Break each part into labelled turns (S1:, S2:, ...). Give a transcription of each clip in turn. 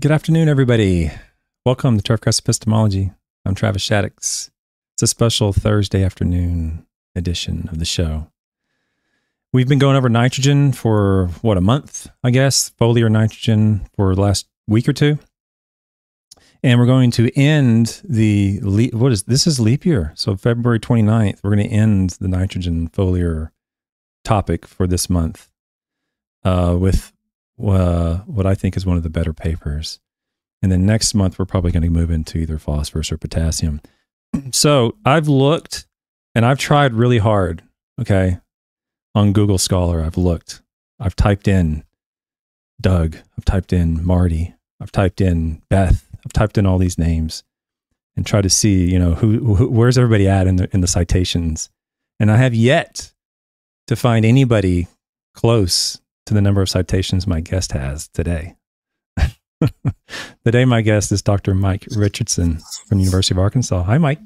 S1: Good afternoon, everybody. Welcome to Turfgrass Epistemology. I'm Travis Shaddox. It's a special Thursday afternoon edition of the show. We've been going over nitrogen for what a month, I guess, foliar nitrogen for the last week or two, and we're going to end the what is this is leap year, so February 29th. We're going to end the nitrogen foliar topic for this month uh, with uh, what I think is one of the better papers. And then next month, we're probably going to move into either phosphorus or potassium. so I've looked and I've tried really hard. Okay. On Google Scholar, I've looked, I've typed in Doug, I've typed in Marty, I've typed in Beth, I've typed in all these names and try to see, you know, who, who where's everybody at in the, in the citations. And I have yet to find anybody close to the number of citations my guest has today. today, my guest is Dr. Mike Richardson from the University of Arkansas. Hi, Mike.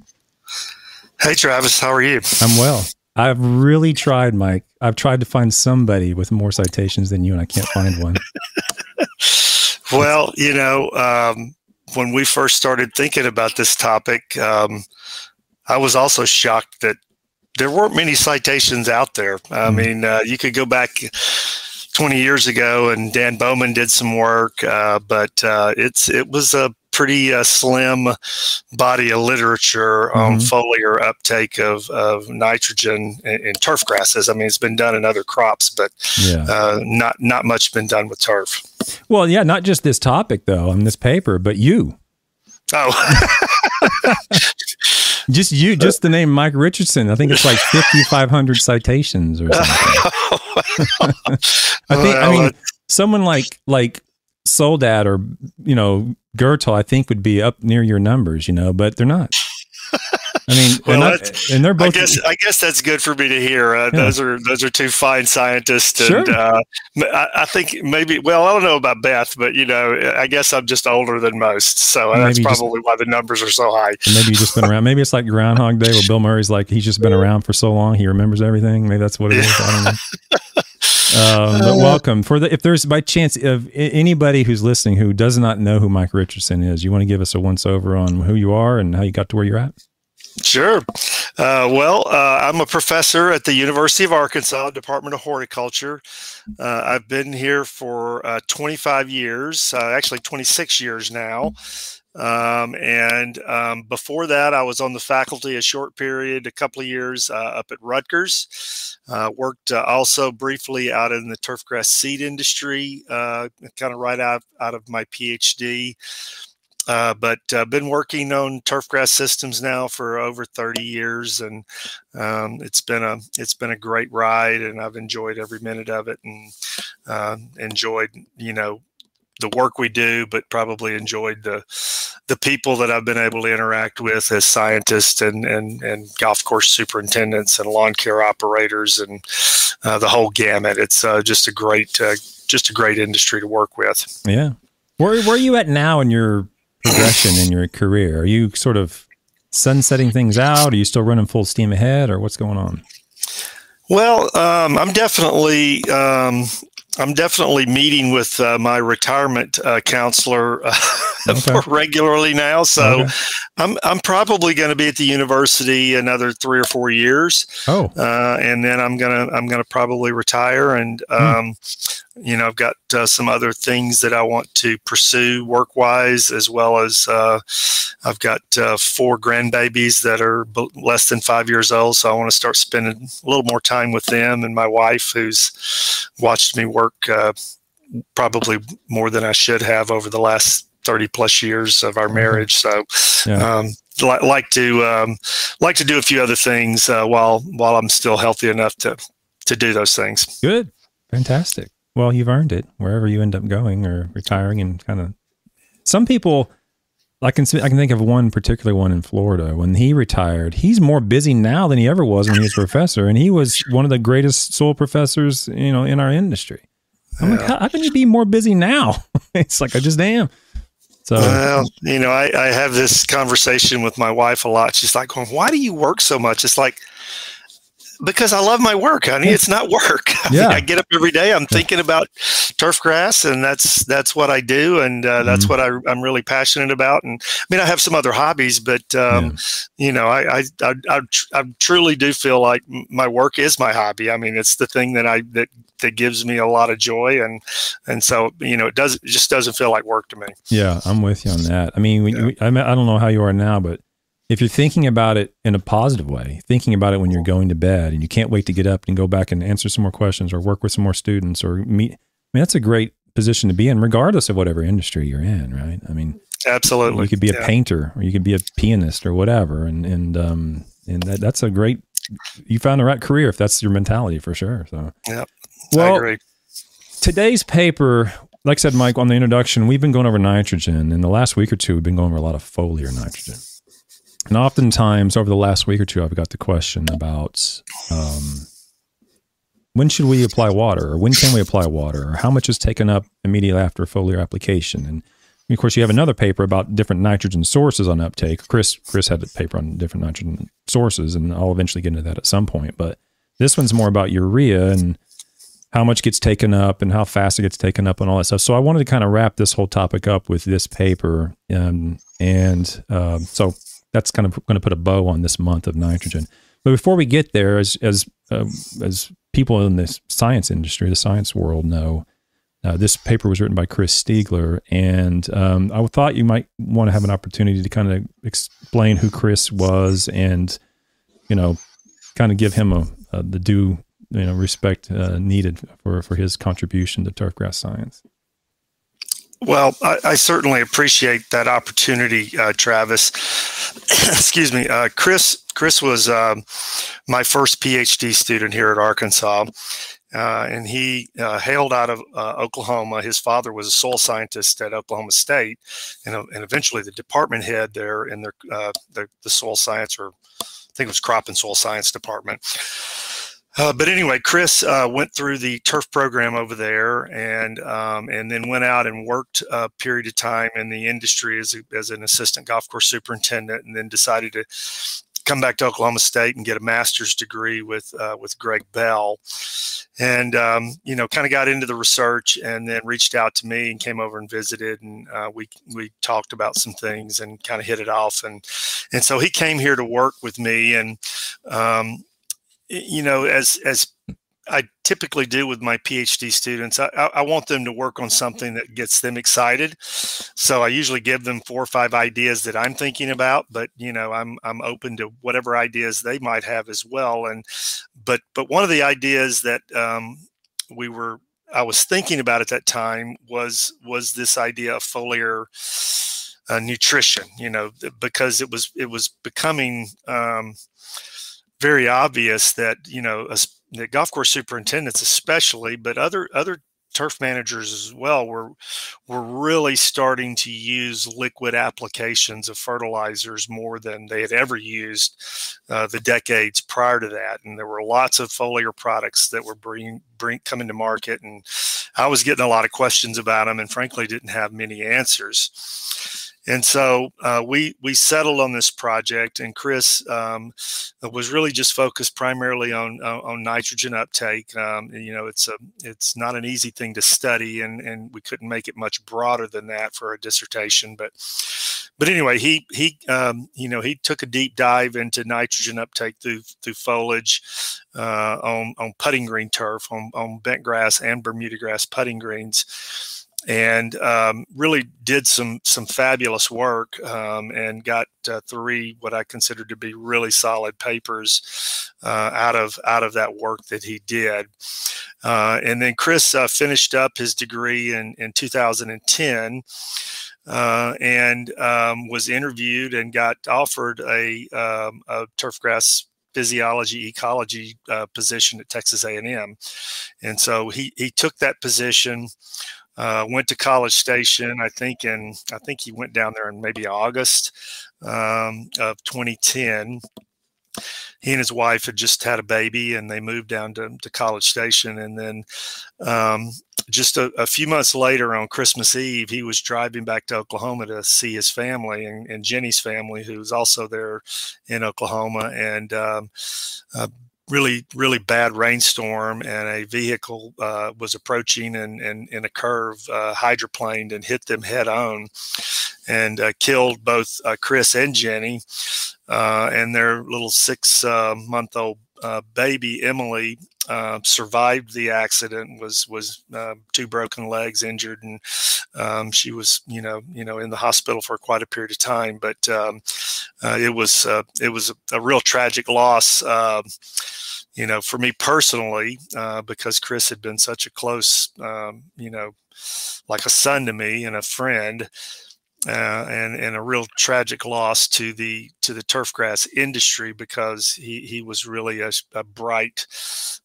S2: Hey, Travis. How are you?
S1: I'm well. I've really tried, Mike. I've tried to find somebody with more citations than you, and I can't find one.
S2: well, you know, um, when we first started thinking about this topic, um, I was also shocked that there weren't many citations out there. I mm mean, uh, you could go back 20 years ago, and Dan Bowman did some work, uh, but uh, it's it was a pretty uh, slim body of literature mm-hmm. on foliar uptake of, of nitrogen in, in, turf grasses. I mean, it's been done in other crops, but yeah. Uh, not not much been done with turf.
S1: Well, yeah, not just this topic though on this paper, but you.
S2: Oh.
S1: just you, just the name Mike Richardson. I think it's like 5,500 citations or something. I think, I mean, someone like, like Soldat or, you know, Guertal, I think would be up near your numbers, you know, but they're not. I mean, well, not, and they're both.
S2: I guess, I guess that's good for me to hear. Uh, yeah. Those are those are two fine scientists, and sure. uh, I, I, think maybe. Well, I don't know about Beth, but you know, I guess I'm just older than most, so maybe that's probably just, why the numbers are so high.
S1: Maybe you've just been around. Maybe it's like Groundhog Day, where Bill Murray's like he's just been around for so long, he remembers everything. Maybe that's what it is. I don't know. Um, but welcome for the if there's by chance of anybody who's listening who does not know who Mike Richardson is, you want to give us a once over on who you are and how you got to where you're at.
S2: Sure. Uh, well, uh, I'm a professor at the University of Arkansas, Department of Horticulture. Uh, I've been here for uh, 25 years, uh, actually 26 years now. Um, and um, before that, I was on the faculty a short period, a couple of years uh, up at Rutgers. worked also briefly out in the turfgrass seed industry, kind of right out, out of my PhD. Uh, but uh, been working on turfgrass systems now for over 30 years, and um, it's been a it's been a great ride, and I've enjoyed every minute of it, and uh, enjoyed you know the work we do, but probably enjoyed the the people that I've been able to interact with as scientists and and, and golf course superintendents and lawn care operators and uh, the whole gamut. It's uh, just a great uh, just a great industry to work with.
S1: Yeah. Where where are you at now in your progression in your career? Are you sort of sunsetting things out? Are you still running full steam ahead, or what's going on?
S2: Well, um, I'm definitely um, I'm definitely meeting with uh, my retirement uh, counselor uh, okay. regularly now. So okay. I'm I'm probably going to be at the university another three or four years.
S1: Oh,
S2: uh, and then I'm gonna I'm gonna probably retire, and hmm. um, you know I've got uh, some other things that I want to pursue work wise, as well as uh, I've got four grandbabies that are b- less than five years old. So I want to start spending a little more time with them, and my wife, who's watched me work work uh, probably more than I should have over the last 30 plus years of our mm-hmm. marriage. So, yeah. um, li- like to um, like to do a few other things uh, while while I'm still healthy enough to to do those things.
S1: Good, fantastic. Well, you've earned it wherever you end up going or retiring, and kind of some people. I can I can think of one particular one in Florida. When he retired, he's more busy now than he ever was when he was a professor, and he was one of the greatest soil professors, you know, in our industry. I'm yeah. like, how, how, can you be more busy now? it's like I just am.
S2: So, well, you know, I, I have this conversation with my wife a lot. She's like, "Why do you work so much?" It's like because I love my work, honey. It's not work. I yeah. Mean, I get up every day. I'm thinking about turf grass, and that's that's what I do, and uh, that's mm-hmm. what I, am really passionate about. And I mean, I have some other hobbies, but um, yeah. you know, I I, I I, I truly do feel like my work is my hobby. I mean, it's the thing that I that that gives me a lot of joy, and and so you know, it does it just doesn't feel like work to me.
S1: Yeah, I'm with you on that. I mean, yeah. I mean, I don't know how you are now, but if you're thinking about it in a positive way, thinking about it when you're going to bed and you can't wait to get up and go back and answer some more questions or work with some more students or meet, I mean, that's a great position to be in, regardless of whatever industry you're in, right? I mean,
S2: absolutely.
S1: You could be a yeah. painter or you could be a pianist or whatever. And, and, um, and that, that's a great, you found the right career if that's your mentality for sure. So,
S2: yeah, well, I agree.
S1: Today's paper, like I said, Mike, on the introduction, we've been going over nitrogen. In the last week or two, we've been going over a lot of foliar nitrogen. And oftentimes, over the last week or two, I've got the question about um, when should we apply water, or when can we apply water, or how much is taken up immediately after foliar application. And of course, you have another paper about different nitrogen sources on uptake. Chris Chris had a paper on different nitrogen sources, and I'll eventually get into that at some point. But this one's more about urea and how much gets taken up and how fast it gets taken up and all that stuff. So I wanted to kind of wrap this whole topic up with this paper, um, and um, so that's kind of going to put a bow on this month of nitrogen. But before we get there, as as uh, as people in the science industry, the science world know, uh, this paper was written by Chris Stiegler, and um, I thought you might want to have an opportunity to kind of explain who Chris was, and you know, kind of give him a, a the due you know respect uh, needed for for his contribution to turfgrass science.
S2: Well, I, I, certainly appreciate that opportunity, uh, Travis. Excuse me, uh, Chris. Chris was um, my first PhD student here at Arkansas, uh, and he uh, hailed out of uh, Oklahoma. His father was a soil scientist at Oklahoma State, and, and eventually the department head there in their uh, the, the soil science, or I think it was crop and soil science department. Uh, but anyway, Chris uh, went through the turf program over there, and um, and then went out and worked a period of time in the industry as a, as an assistant golf course superintendent, and then decided to come back to Oklahoma State and get a master's degree with uh, with Greg Bell, and um, you know, kind of got into the research, and then reached out to me and came over and visited, and uh, we we talked about some things and kind of hit it off, and and so he came here to work with me, and um, you know, as as I typically do with my PhD students, I, I, want them to work on something that gets them excited. So I usually give them four or five ideas that I'm thinking about, but you know, I'm I'm open to whatever ideas they might have as well. And but but one of the ideas that um, we were I was thinking about at that time was was this idea of foliar uh, nutrition. You know, because it was it was becoming um, very obvious that you know the golf course superintendents especially but other other turf managers as well were were really starting to use liquid applications of fertilizers more than they had ever used uh, the decades prior to that. And there were lots of foliar products that were bring, bring coming to market and I was getting a lot of questions about them and frankly didn't have many answers and so uh, we we settled on this project, and Chris um, was really just focused primarily on on nitrogen uptake. Um, you know, it's a it's not an easy thing to study, and and we couldn't make it much broader than that for a dissertation. But but anyway, he he um, you know he took a deep dive into nitrogen uptake through through foliage uh, on on putting green turf, on on bent grass and Bermuda grass putting greens and um, really did some some fabulous work um, and got uh, three what I consider to be really solid papers uh, out of out of that work that he did. Uh, and then Chris uh, finished up his degree in in 2010. Uh, and um, was interviewed and got offered a, um, a turfgrass physiology ecology uh, position at Texas A&M, and so he he took that position. Uh, went to College Station, I think, and I think he went down there in maybe August um, of 2010. He and his wife had just had a baby, and they moved down to, to College Station. And then, um, just a, a, few months later, on Christmas Eve, he was driving back to Oklahoma to see his family and, and Jenny's family, who was also there in Oklahoma. And um, uh, really really bad rainstorm and a vehicle uh, was approaching and, in a curve uh, hydroplaned and hit them head on and uh, killed both uh, chris and jenny uh, and their little six uh, month old baby emily survived the accident was was two broken legs injured and um, she was you know you know in the hospital for quite a period of time. But um, it was it was a, a, real tragic loss you know, for me personally, uh, because Chris had been such a close, um, you know, like a son to me and a friend, uh, and and a real tragic loss to the to the turfgrass industry because he he was really a, a bright,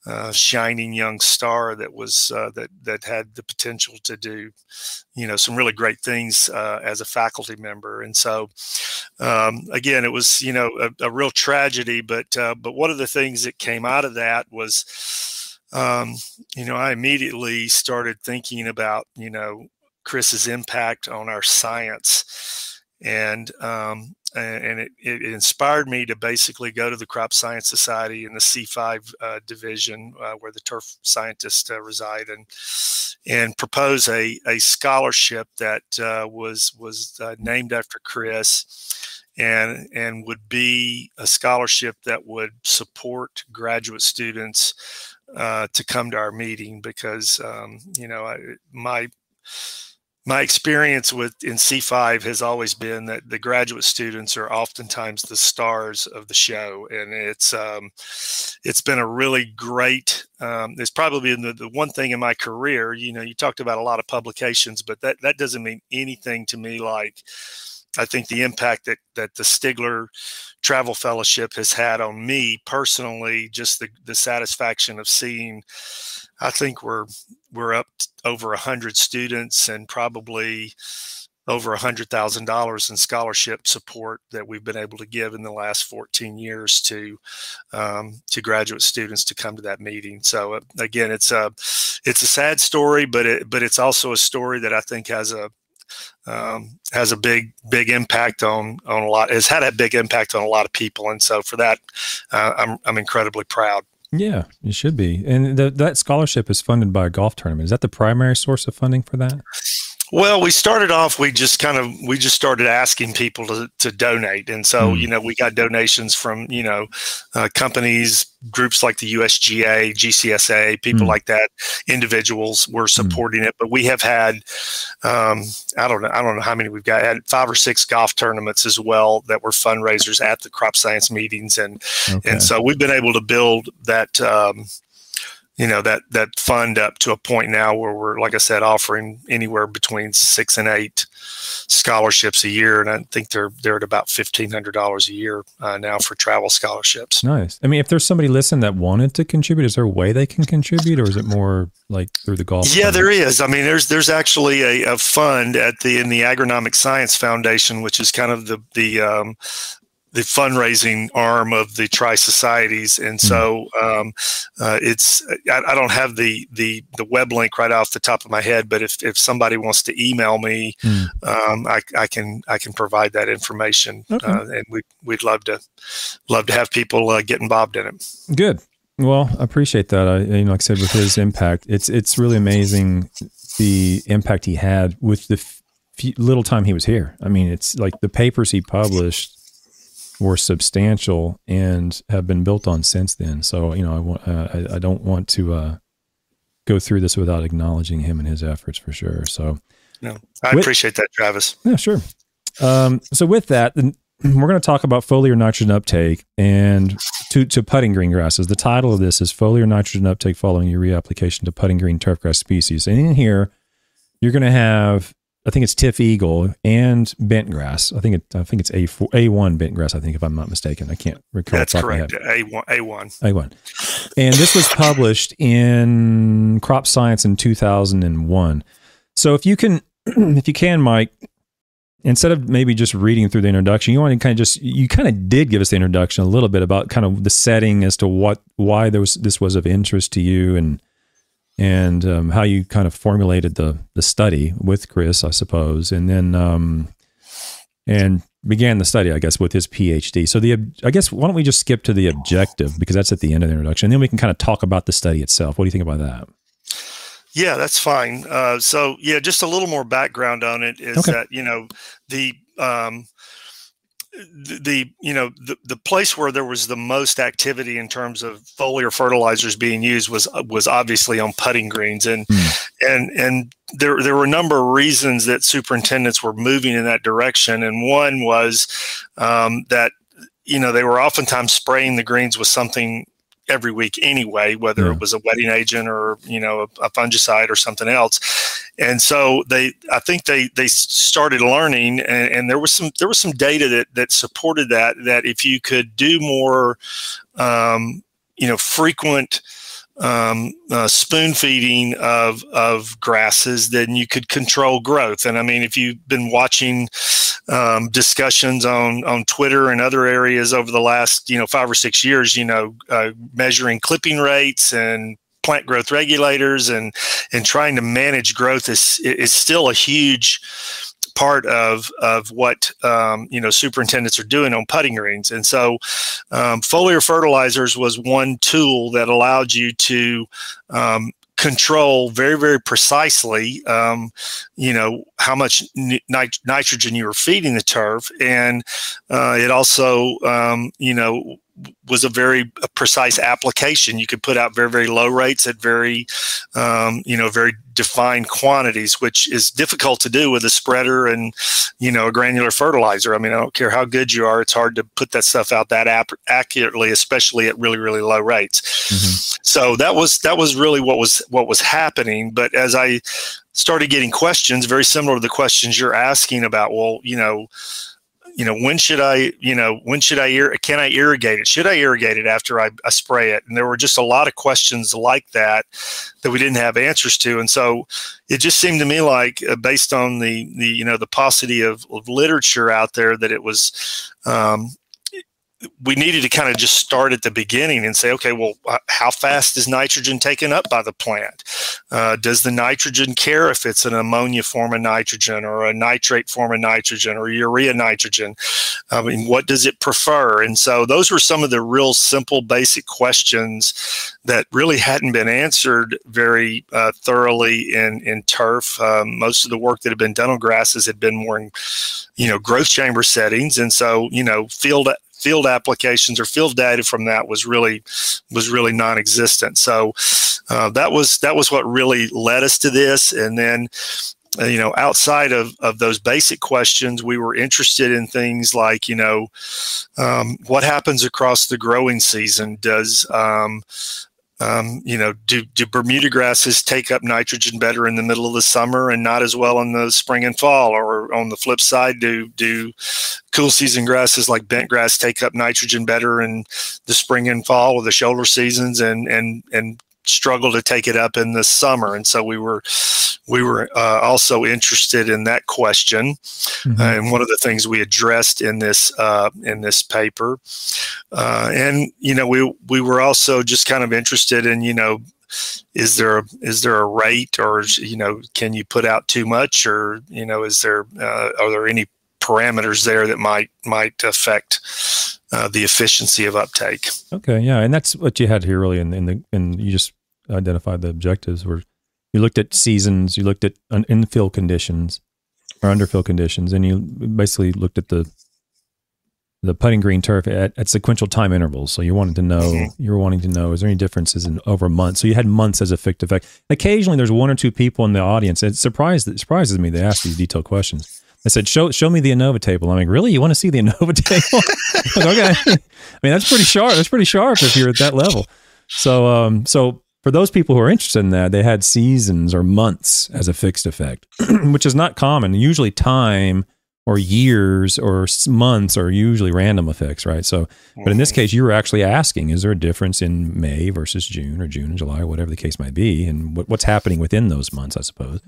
S2: uh, shining young star that was uh, that that had the potential to do, you know, some really great things uh, as a faculty member. And so, um, again, it was you know a, a real tragedy. But uh, but one of the things that came out of that was. Um, you know, I immediately started thinking about, you know, Chris's impact on our science. And um, and it, it, inspired me to basically go to the Crop Science Society in the C5 uh, division uh, where the turf scientists uh, reside and and propose a, a scholarship that uh, was was uh, named after Chris and and would be a scholarship that would support graduate students uh, to come to our meeting because um, you know I, my my experience with in C5 has always been that the graduate students are oftentimes the stars of the show, and it's um, it's been a really great. Um, it's probably been the, the one thing in my career. You know, you talked about a lot of publications, but that that doesn't mean anything to me like I think the impact that that the Stiegler Travel Fellowship has had on me personally, just the the satisfaction of seeing. I think we're we're up over a hundred students and probably over a hundred thousand dollars in scholarship support that we've been able to give in the last 14 years to um, to graduate students to come to that meeting. So uh, again, it's a it's a sad story, but it but it's also a story that I think has a um, has a big big impact on on a lot has had a big impact on a lot of people and so for that uh, I'm I'm incredibly proud.
S1: Yeah, it should be. And the, that scholarship is funded by a golf tournament. Is that the primary source of funding for that?
S2: Well, we started off. We just kind of we just started asking people to to donate, and so mm. you know we got donations from you know uh, companies, groups like the USGA, GCSA, people mm. like that. Individuals were hmm. supporting mm. it, but we have had um, I don't know I don't know how many we've got had five or six golf tournaments as well that were fundraisers at the crop science meetings, and okay. and so we've been able to build that. Um, you know that that fund up to a point now where we're like I said offering anywhere between six and eight scholarships a year, and I think they're they're at about fifteen hundred dollars a year uh, now for travel scholarships.
S1: Nice. I mean, if there's somebody listening that wanted to contribute, is there a way they can contribute, or is it more like through the golf?
S2: Yeah, fund? there is. I mean, there's there's actually a, a, fund at the in the Agronomic Science Foundation, which is kind of the the um, the fundraising arm of the Tri Societies, and hmm. so um, uh, it's I, I, don't have the the the web link right off the top of my head, but if, if somebody wants to email me, mm. um, I, I can I can provide that information, okay. uh, and we we'd love to love to have people uh, get involved in it.
S1: Good. Well, I appreciate that. I, you know, like I said, with his impact, it's it's really amazing the impact he had with the few, little time he was here. I mean, it's like the papers he published were substantial and have been built on since then. So you know, I want uh, I, I, don't want to uh, go through this without acknowledging him and his efforts for sure. So,
S2: no, I with, appreciate that, Travis.
S1: Yeah, sure. Um, so with that, we're going to talk about foliar nitrogen uptake and to, to putting green grasses. The title of this is foliar nitrogen uptake following urea application to putting green turfgrass species. And in here, you're going to have I think it's TifEagle and bentgrass. I think it, I think it's A four A one bentgrass. I think if I'm not mistaken, I can't recall.
S2: That's correct. A one A one
S1: A one, and this was published in Crop Science in 2001. So if you can, if you can, Mike, instead of maybe just reading through the introduction, you want to kind of just you kind of did give us the introduction a little bit about kind of the setting as to what why there was this was of interest to you and and um, how you kind of formulated the the study with Chris, I suppose, and then um, and began the study, I guess, with his PhD. So the I guess why don't we just skip to the objective because that's at the end of the introduction, and then we can kind of talk about the study itself. What do you think about that?
S2: Yeah, that's fine. Uh, so yeah, just a little more background on it is okay. that you know the um, the, you know the, the place where there was the most activity in terms of foliar fertilizers being used was was obviously on putting greens and mm. and and there there were a number of reasons that superintendents were moving in that direction and one was um, that you know they were oftentimes spraying the greens with something every week anyway, whether yeah. it was a wetting agent or you know a, a, fungicide or something else. And so they, I think they they started learning, and, and, there was some there was some data that that supported that that if you could do more, um, you know, frequent um, uh, spoon feeding of of grasses, then you could control growth. And I mean, if you've been watching um, discussions on on Twitter and other areas over the last you know five or six years, you know, uh, measuring clipping rates and plant growth regulators and and trying to manage growth is is still a huge part of of what um, you know superintendents are doing on putting greens. And so, um, foliar fertilizers was one tool that allowed you to um, control very very precisely um, you know how much nit- nitrogen you were feeding the turf and uh, it also um, you know was a very precise application. You could put out very, very low rates at very, um, you know, very defined quantities, which is difficult to do with a spreader and, you know, a granular fertilizer. I mean, I don't care how good you are; it's hard to put that stuff out that ap- accurately, especially at really, really low rates. Mm-hmm. So that was that was really what was what was happening. But as I started getting questions, very similar to the questions you're asking about, well, you know you know when should i you know when should i can i irrigate it? Should i irrigate it after I, I, spray it? And there were just a lot of questions like that that we didn't have answers to. And so it just seemed to me like uh, based on the the you know the paucity of, of literature out there that it was um, we needed to kind of just start at the beginning and say, okay, well, how fast is nitrogen taken up by the plant? Uh, does the nitrogen care if it's an ammonia form of nitrogen or a nitrate form of nitrogen or urea nitrogen? I mean, what does it prefer? And so those were some of the real simple, basic questions that really hadn't been answered very uh, thoroughly in, in turf. Um, most of the work that had been done on grasses had been more in, you know, growth chamber settings. And so, you know, field field applications or field data from that was really was really non-existent. So uh, that was that was what really led us to this. And then uh, you know outside of, of those basic questions we were interested in things like you know um, what happens across the growing season does um, um, you know, do, do Bermuda grasses take up nitrogen better in the middle of the summer and not as well in the spring and fall? Or on the flip side, do do cool season grasses like bent grass take up nitrogen better in the spring and fall or the shoulder seasons and and and struggle to take it up in the summer? And so we were we were uh, also interested in that question, mm-hmm. uh, and one of the things we addressed in this uh, in this paper, uh, and you know we we were also just kind of interested in you know is there is there a rate or you know can you put out too much or you know is there uh, are there any parameters there that might might affect uh, the efficiency of uptake.
S1: Okay, yeah, and that's what you had here really in, in the and you just identified the objectives were you looked at seasons, you looked at infill conditions or underfill conditions, and you basically looked at the the putting green turf at, at sequential time intervals. So you wanted to know, mm-hmm. you were wanting to know, is there any differences in over months? So you had months as a fixed effect. Occasionally, there's one or two people in the audience. It surprised it surprises me they ask these detailed questions. I said, "Show show me the ANOVA table." I'm like, "Really? You want to see the ANOVA table?" okay. I mean, that's pretty sharp. That's pretty sharp if you're at that level. So, um, so for those people who are interested in that, they had seasons or months as a fixed effect, which is not common. Usually, time or years or months are usually random effects, right? So, but in this mm-hmm. case, you were actually asking: Is there a difference in May versus June, or June and July, or whatever the case might be, and what, what's happening within those months, I suppose.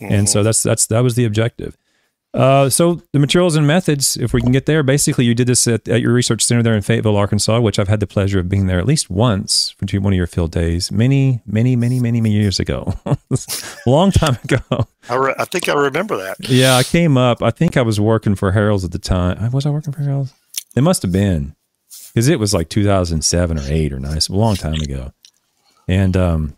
S1: Mm-hmm. And so mm-hmm. that's that's that was the objective. Uh, so the materials and methods, if we can get there, basically you did this at, at, your research center there in Fayetteville, Arkansas, which I've had the pleasure of being there at least once for one of your field days, many, many, many, many, many years ago, long time ago.
S2: I, re- I think I remember that.
S1: Yeah, I came up. I think I was working for Harrell's at the time. Was I working for Harrell's? It must have been because it was like 2007 or eight or nine, a long time ago, and um,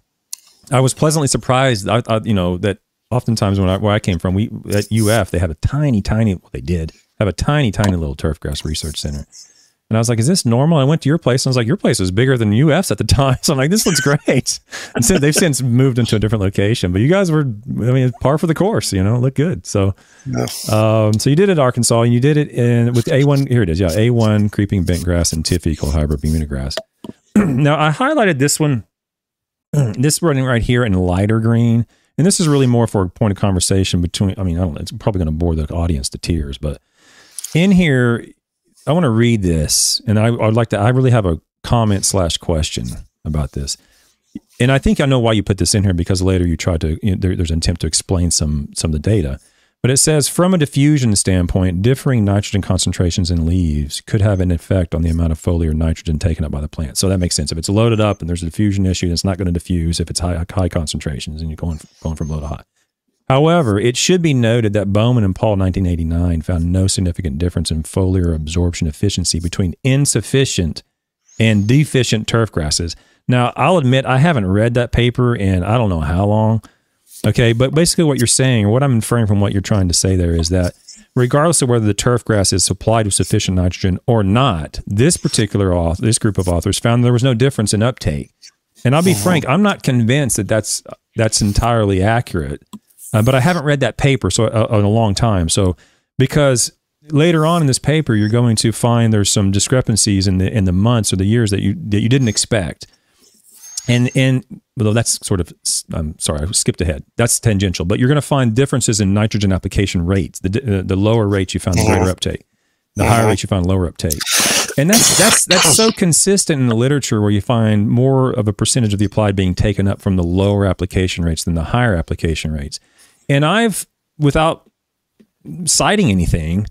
S1: I was pleasantly surprised. I, I, you know that oftentimes when I, where I came from, we at UF they had a tiny, tiny. Well, they did have a tiny, tiny little turf grass research center. And I was like, "Is this normal?" I went to your place, and I was like, "Your place was bigger than UF's at the time." So I'm like, "This looks great." and so they've since moved into a different location, but you guys were, I mean, par for the course. You know, look good. So, yeah. um, so you did it at Arkansas, and you did it in with A1. Here it is, yeah, A1 creeping bent grass and TifEagle hybrid Bermuda grass. now I highlighted this one, this running right here in lighter green and this is really more for a point of conversation between, I mean, I don't know, it's probably going to bore the audience to tears, but in here, I want to read this. And I, would like to, I really have a comment slash question about this. And I think I know why you put this in here because later you tried to, you know, there, there's an attempt to explain some, some of the data. But it says from a diffusion standpoint, differing nitrogen concentrations in leaves could have an effect on the amount of foliar nitrogen taken up by the plant. So that makes sense. If it's loaded up and there's a diffusion issue, it's not going to diffuse if it's high, high concentrations and you're going, going from low to high. However, it should be noted that Bowman and Paul 1989 found no significant difference in foliar absorption efficiency between insufficient and deficient turf grasses. Now, I'll admit I haven't read that paper in I don't know how long, Okay, but basically what you're saying, or what I'm inferring from what you're trying to say there is that regardless of whether the turf grass is supplied with sufficient nitrogen or not, this particular author, this group of authors found there was no difference in uptake. And I'll be uh-huh. frank, I'm not convinced that that's that's entirely accurate. Uh, but I haven't read that paper so uh, in a long time. So because later on in this paper, you're going to find there's some discrepancies in the in the months or the years that you that you didn't expect. And and although that's sort of I'm sorry, I skipped ahead. That's tangential, but you're going to find differences in nitrogen application rates. The uh, the lower rates you found greater uptake, the higher rates you found lower uptake, and that's that's that's so consistent in the literature where you find more of a percentage of the applied being taken up from the lower application rates than the higher application rates. And I've without citing anything,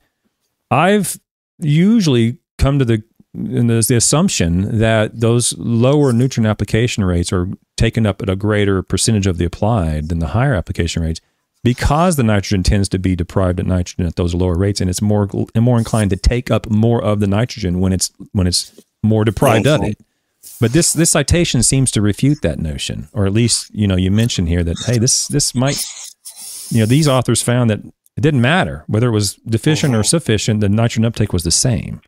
S1: I've usually come to the and there's the assumption that those lower nutrient application rates are taken up at a greater percentage of the applied than the higher application rates because the nitrogen tends to be deprived of nitrogen at those lower rates and it's more and more inclined to take up more of the nitrogen when it's when it's more deprived of it. But this this citation seems to refute that notion or at least you know you mentioned here that hey this this might you know these authors found that it didn't matter whether it was deficient or uh-huh. sufficient the nitrogen uptake was the same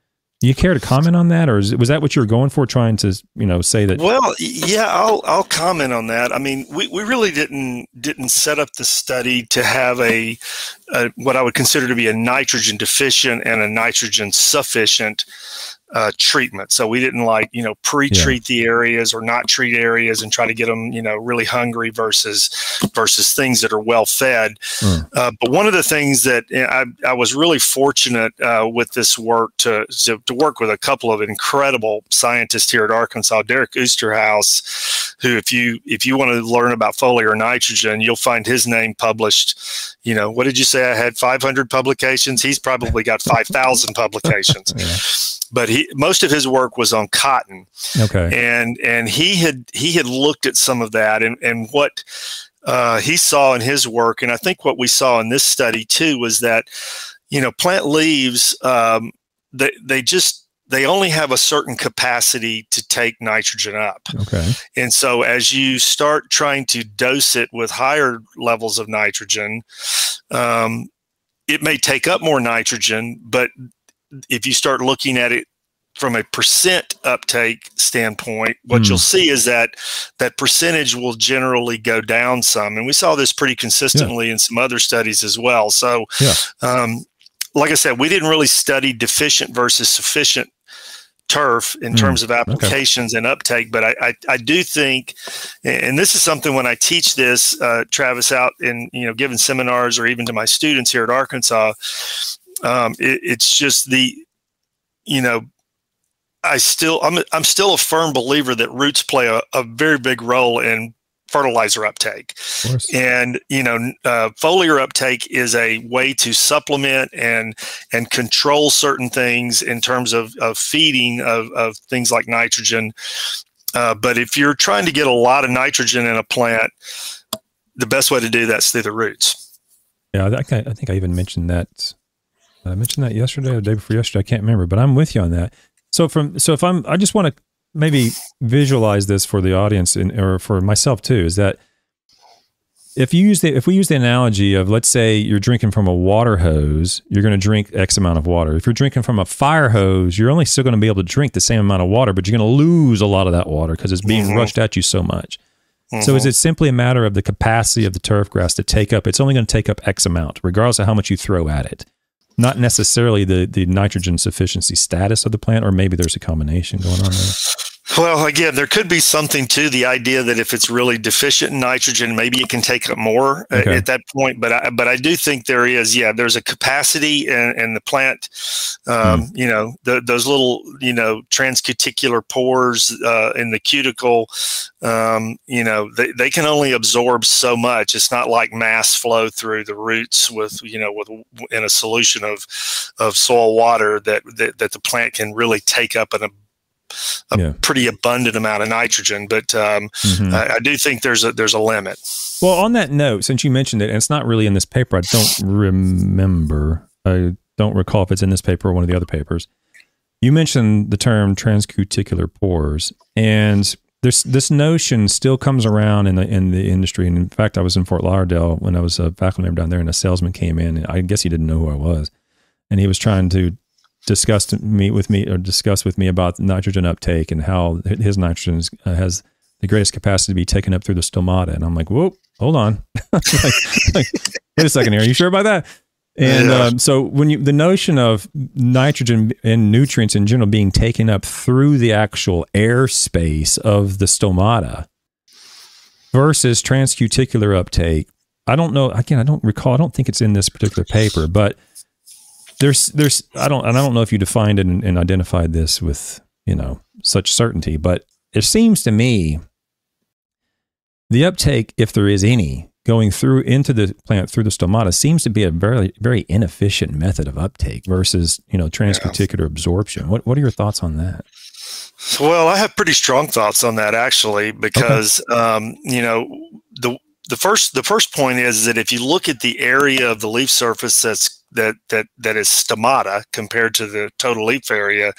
S1: you care to comment on that, or is, was that what you were going for, trying to you know say that?
S2: Well, yeah, I'll I'll comment on that. I mean, we, we really didn't didn't set up the study to have a, a what I would consider to be a nitrogen deficient and a nitrogen sufficient uh, treatment. So we didn't like, you know, pre-treat yeah. the areas or not treat areas and try to get them, you know, really hungry versus versus things that are well fed. Mm. Uh, but one of the things that I, I was really fortunate uh, with this work to, to, to work with a couple of incredible scientists here at Arkansas, Derrick Oosterhuis, who if you if you want to learn about foliar nitrogen, you'll find his name published. You know, what did you say? I had 500 publications. He's probably got 5,000 publications. yeah but he most of his work was on cotton.
S1: Okay.
S2: And and he had he had looked at some of that and and what uh, he saw in his work, and I think what we saw in this study too was that you know plant leaves um, they they just they only have a certain capacity to take nitrogen up.
S1: Okay.
S2: And so as you start trying to dose it with higher levels of nitrogen, um, it may take up more nitrogen, but if you start looking at it from a percent uptake standpoint, what mm. you'll see is that that percentage will generally go down some, and we saw this pretty consistently yeah. in some other studies as well. So, yeah. um, like I said, we didn't really study deficient versus sufficient turf in mm. terms of applications okay. and uptake, but I, I, I, do think, and this is something when I teach this, uh, Travis, out in you know giving seminars or even to my students here at Arkansas, um, it, it's just the, you know, I still I'm I'm still a firm believer that roots play a, a very big role in fertilizer uptake. And you know, uh, foliar uptake is a way to supplement and and control certain things in terms of, of feeding of, of things like nitrogen. Uh, but if you're trying to get a lot of nitrogen in a plant, the best way to do that's through the roots.
S1: Yeah, I, I think I even mentioned that. I mentioned that yesterday or the day before yesterday. I can't remember, but I'm with you on that. So from so if I'm, I just want to maybe visualize this for the audience and or for myself too is that if you use the if we use the analogy of let's say you're drinking from a water hose you're going to drink x amount of water if you're drinking from a fire hose you're only still going to be able to drink the same amount of water but you're going to lose a lot of that water because it's being mm-hmm. rushed at you so much mm-hmm. so is mm-hmm. it simply a matter of the capacity of the turf grass to take up it's only going to take up x amount regardless of how much you throw at it not necessarily the the nitrogen sufficiency status of the plant, or maybe there's a combination going on there.
S2: Well, again, there could be something to the idea that if it's really deficient in nitrogen, maybe it can take up more uh, okay. at that point. But I, but I do think there is, yeah, there's a capacity in, in the plant. Um, mm. You know, the, those little, you know, transcuticular pores uh, in the cuticle. Um, you know, they, they can only absorb so much. It's not like mass flow through the roots with, you know, with in a solution of of soil water that that, that the plant can really take up an a yeah. pretty abundant amount of nitrogen, but um, mm-hmm. I, I, do think there's a there's a limit.
S1: Well, on that note, since you mentioned it, and it's not really in this paper, I don't remember. I don't recall if it's in this paper or one of the other papers. You mentioned the term transcuticular pores, and this this notion still comes around in the in the industry. And in fact, I was in Fort Lauderdale when I was a faculty member down there, and a salesman came in. I guess he didn't know who I was, and he was trying to discussed me with me or discussed with me about nitrogen uptake and how his nitrogen uh, has the greatest capacity to be taken up through the stomata. And I'm like, whoa, hold on. like, like, wait a second here. Are you sure about that? And yeah. um, so when you the notion of nitrogen and nutrients in general being taken up through the actual air space of the stomata versus transcuticular uptake, I don't know. Again, I don't recall. I don't think it's in this particular paper, but there's there's I don't I don't know if you defined it and, and identified this with you know such certainty, but it seems to me the uptake, if there is any, going through into the plant through the stomata seems to be a very very inefficient method of uptake versus you know transcuticular yeah. absorption. What what are your thoughts on that?
S2: Well, I have pretty strong thoughts on that actually, because okay. um, you know the the first the first point is that if you look at the area of the leaf surface that's that that that is stomata compared to the total leaf area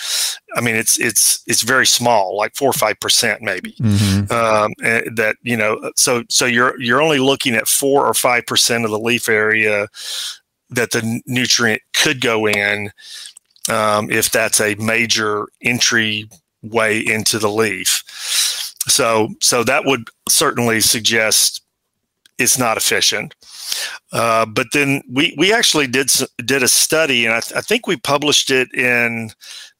S2: i mean it's it's it's very small like four or five percent maybe mm-hmm. um, that you know so so you're you're only looking at four or five percent of the leaf area that the nutrient could go in um, if that's a major entry way into the leaf so so that would certainly suggest it's not efficient uh, but then we we actually did did a study, and I, th- I, think we published it in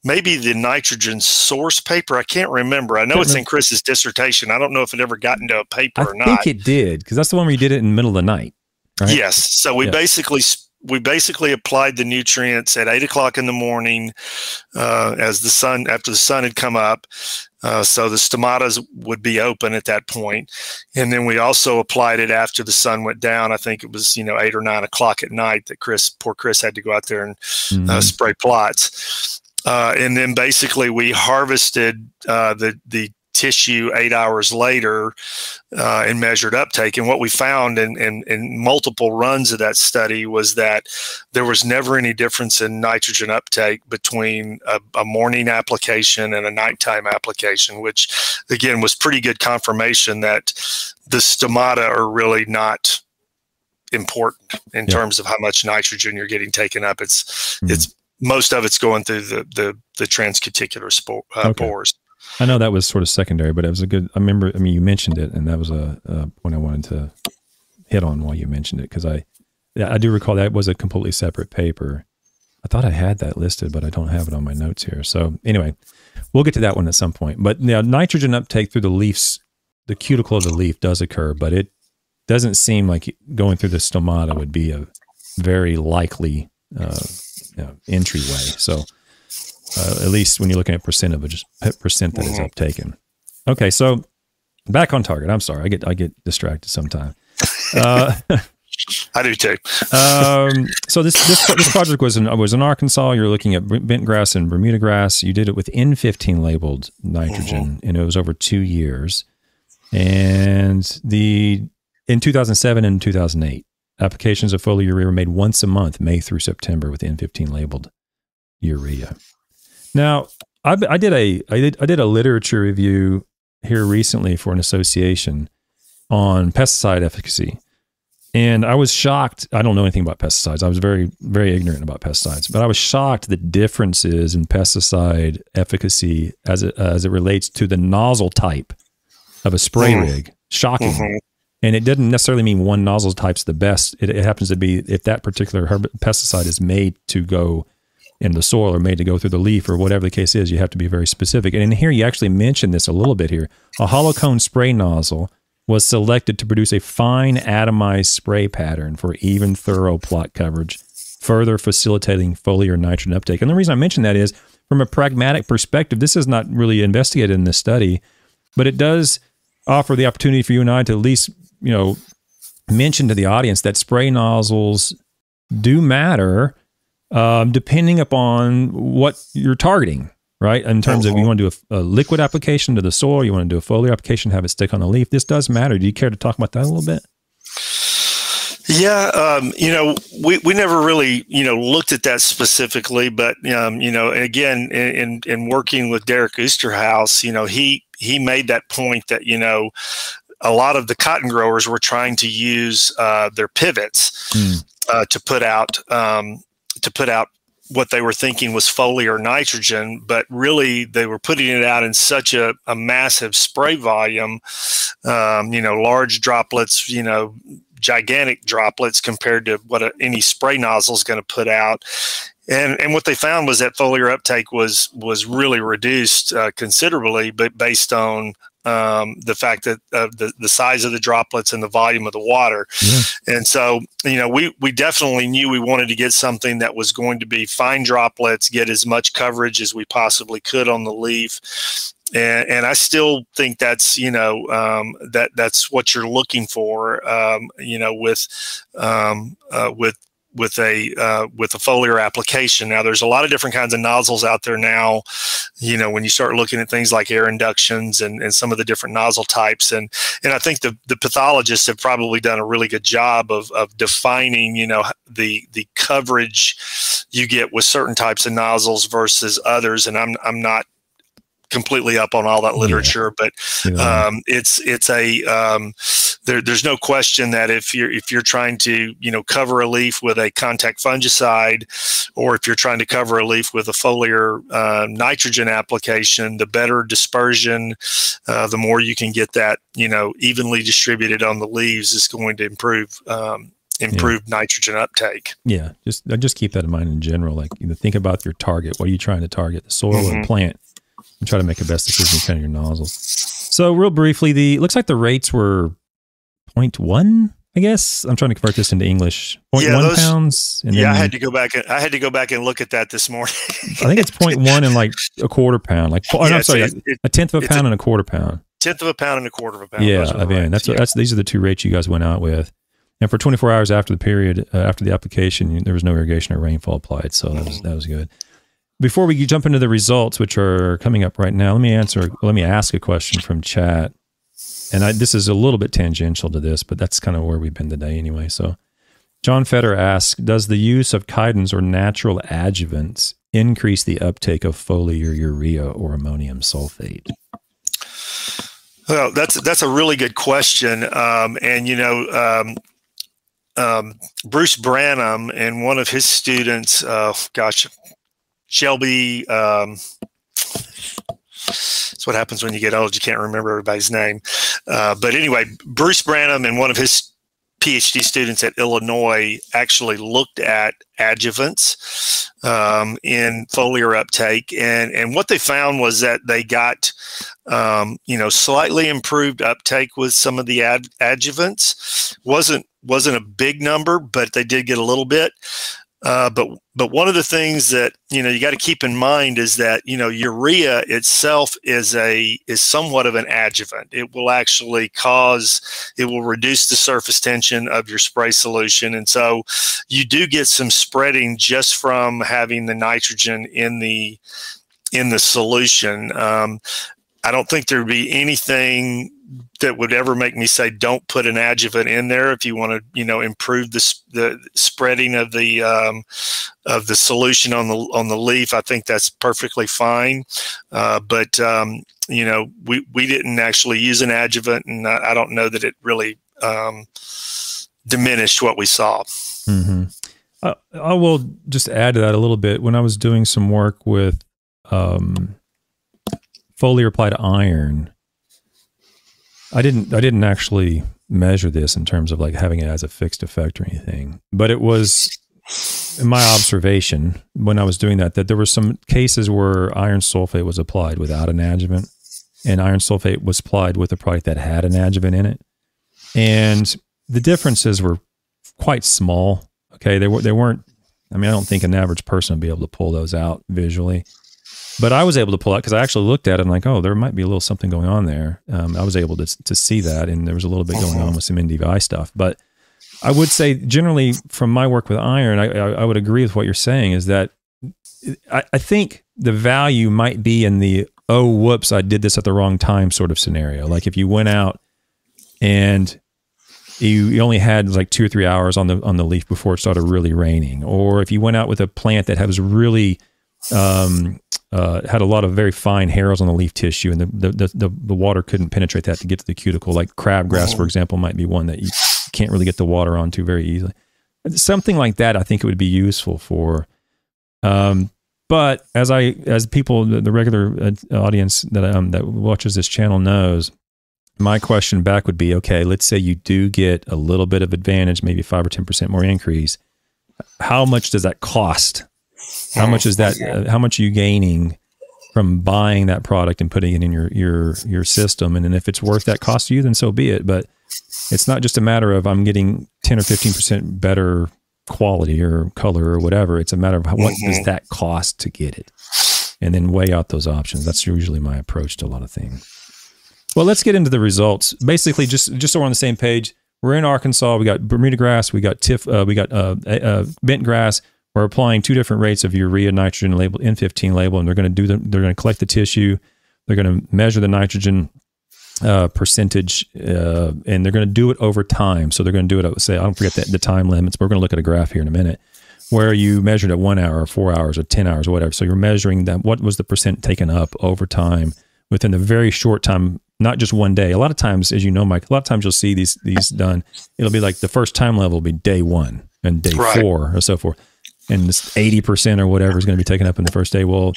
S2: maybe the nitrogen source paper. I can't remember. I know it's in Chris's dissertation. I don't know if it ever got into a paper
S1: I
S2: or not.
S1: I think it did because that's the one where you did it in the middle of the night.
S2: Right? Yes. So we yeah. basically we basically applied the nutrients at eight o'clock in the morning uh, as the sun after the sun had come up uh, so the stomatas would be open at that point. And then we also applied it after the sun went down. I think it was you know eight or nine o'clock at night that chris poor chris had to go out there and uh, mm-hmm. uh, spray plots. Uh, and then basically we harvested uh, the the tissue eight hours later uh, and measured uptake. And what we found in, in, in, multiple runs of that study was that there was never any difference in nitrogen uptake between a, a morning application and a nighttime application, which again was pretty good confirmation that the stomata are really not important in yeah. terms of how much nitrogen you're getting taken up. It's mm. it's most of it's going through the the, the transcuticular spore, uh, okay. pores.
S1: I know that was sort of secondary, but it was a good. I remember. I mean, you mentioned it, and that was a, a point I wanted to hit on while you mentioned it because I, I do recall that was a completely separate paper. I thought I had that listed, but I don't have it on my notes here. So anyway, we'll get to that one at some point. But now, nitrogen uptake through the leaves, the cuticle of the leaf does occur, but it doesn't seem like going through the stomata would be a very likely uh, you know, entryway. So uh, at least when you're looking at percent of it, just percent that is mm-hmm. uptaken. Okay, so Back on target. I'm sorry. I get I get distracted sometimes. Uh,
S2: I do too.
S1: um, so this, this this project was in was in Arkansas. You're looking at bent grass and Bermuda grass. You did it with N15 labeled nitrogen, mm-hmm. and it was over two years. And the in 2007 and 2008, applications of foliar urea were made once a month, May through September, with N15 labeled urea. Now, I, I did a I did I did a literature review here recently for an association on pesticide efficacy. And I was shocked. I don't know anything about pesticides. I was very, very ignorant about pesticides, but I was shocked the differences in pesticide efficacy as it, uh, as it relates to the nozzle type of a spray mm-hmm. rig. Shocking. Mm-hmm. And it doesn't necessarily mean one nozzle type's the best. It, it happens to be if that particular herb- pesticide is made to go in the soil or made to go through the leaf or whatever the case is, you have to be very specific. And in here, you actually mentioned this a little bit here. A hollow cone spray nozzle was selected to produce a fine atomized spray pattern for even thorough plot coverage, further facilitating foliar nitrogen uptake. And the reason I mention that is from a pragmatic perspective, this is not really investigated in this study, but it does offer the opportunity for you and I to at least, you know, mention to the audience that spray nozzles do matter um, depending upon what you're targeting, right? In terms of you uh-huh. want to do a, a, liquid application to the soil, you want to do a foliar application, have it stick on the leaf. This does matter. Do you care to talk about that a little bit?
S2: Yeah, um, you know, we, we never really, you know, looked at that specifically, but, um, you know, again, in, in working with Derrick Oosterhuis, you know, he, he made that point that, you know, a lot of the cotton growers were trying to use uh, their pivots mm. uh, to put out um, to put out what they were thinking was foliar nitrogen, but really they were putting it out in such a, a massive spray volume, um, you know, large droplets, you know, gigantic droplets compared to what a, any spray nozzle is going to put out. And, and what they found was that foliar uptake was was really reduced uh, considerably, but based on um, the fact that uh, the the size of the droplets and the volume of the water, yeah. and so you know we we definitely knew we wanted to get something that was going to be fine droplets, get as much coverage as we possibly could on the leaf, and, and I still think that's you know um, that that's what you're looking for. Um, you know, with um, uh, with with a uh, with a foliar application. Now, there's a lot of different kinds of nozzles out there now. You know, when you start looking at things like air inductions and, and some of the different nozzle types, and and I think the the pathologists have probably done a really good job of of defining you know the the coverage you get with certain types of nozzles versus others. And I'm I'm not completely up on all that literature, yeah. but um, it's it's a um, there, there's no question that if you're if you're trying to you know cover a leaf with a contact fungicide, or if you're trying to cover a leaf with a foliar uh, nitrogen application, the better dispersion, uh, the more you can get that you know evenly distributed on the leaves is going to improve. Um, improved yeah. nitrogen uptake.
S1: Yeah, just just keep that in mind in general. Like you know, think about your target. What are you trying to target? The soil mm-hmm. or plant? And try to make a best decision kind of your nozzles. So real briefly, the looks like the rates were 0.1, I guess. I'm trying to convert this into English. 0.1 yeah, those, pounds.
S2: yeah, I had to go back. And, I had to go back and look at that this morning.
S1: I think it's 0.1 and like a quarter pound. Like oh, yeah, I'm sorry, it, a tenth of a pound a, and a quarter pound.
S2: Tenth of a pound and a quarter of a pound.
S1: Yeah, I mean that's yeah. that's these are the two rates you guys went out with. And for 24 hours after the period, uh, after the application, there was no irrigation or rainfall applied, so that was that was good before we jump into the results, which are coming up right now, let me answer. Let me ask a question from chat, and I, this is a little bit tangential to this, but that's kind of where we've been today anyway. So, John Fetter asks, does the use of chitins or natural adjuvants increase the uptake of foliar urea or ammonium sulfate?
S2: Well, that's that's a really good question, um, and you know, um, um, Bruce Branham and one of his students, uh, gosh, Shelby. Um, that's what happens when you get old. You can't remember everybody's name. Uh, but anyway, Bruce Branham and one of his PhD students at Illinois actually looked at adjuvants um, in foliar uptake, and and what they found was that they got um, you know slightly improved uptake with some of the ad- adjuvants. wasn't wasn't a big number, but they did get a little bit. Uh, but but one of the things that you know you got to keep in mind is that you know urea itself is a is somewhat of an adjuvant. It will actually cause it will reduce the surface tension of your spray solution, and so you do get some spreading just from having the nitrogen in the in the solution. Um, I don't think there'd be anything that would ever make me say don't put an adjuvant in there if you want to you know improve the the spreading of the um, of the solution on the on the leaf. I think that's perfectly fine uh, but um, you know we we didn't actually use an adjuvant and I, I don't know that it really um, diminished what we saw.
S1: Mm-hmm. uh, I will just add to that a little bit. When I was doing some work with um, foliar applied iron I didn't I didn't actually measure this in terms of like having it as a fixed effect or anything, but it was my observation when I was doing that that there were some cases where iron sulfate was applied without an adjuvant, and iron sulfate was applied with a product that had an adjuvant in it, and the differences were quite small. Okay, they were they weren't. I mean, I don't think an average person would be able to pull those out visually. But I was able to pull out because I actually looked at it and like, oh, there might be a little something going on there. Um, I was able to to see that, and there was a little bit going on with some NDVI stuff. But I would say, generally, from my work with iron, I, I, I would agree with what you're saying. Is that I, I think the value might be in the oh, whoops, I did this at the wrong time sort of scenario. Like if you went out and you, only had like two or three hours on the on the leaf before it started really raining, or if you went out with a plant that was really um, uh, had a lot of very fine hairs on the leaf tissue, and the, the, the, the, water couldn't penetrate that to get to the cuticle. Like crabgrass, for example, might be one that you can't really get the water onto very easily. Something like that, I think it would be useful for. Um, but as I, as people, the, the regular uh, audience that um, that watches this channel knows, my question back would be: Okay, let's say you do get a little bit of advantage, maybe five or ten percent more increase. How much does that cost? How much is that? Uh, how much are you gaining from buying that product and putting it in your your your system? And then if it's worth that cost to you, then so be it. But it's not just a matter of I'm getting ten or fifteen percent better quality or color or whatever. It's a matter of what mm-hmm. does that cost to get it, and then weigh out those options. That's usually my approach to a lot of things. Well, let's get into the results. Basically, just just so we're on the same page, we're in Arkansas. We got Bermuda grass. We got tiff. Uh, we got uh, uh, bent grass we're applying two different rates of urea nitrogen label N15 label, and they're going to do the, they're going to collect the tissue, they're going to measure the nitrogen uh, percentage, uh, and they're going to do it over time. So they're going to do it. At, say, I don't forget that the time limits. But we're going to look at a graph here in a minute where you measured at one hour, or four hours, or ten hours, or whatever. So you're measuring that. What was the percent taken up over time within the very short time? Not just one day. A lot of times, as you know, Mike, a lot of times you'll see these these done. It'll be like the first time level will be day one and day right. four or so forth and 80% or whatever is going to be taken up in the first day. Well,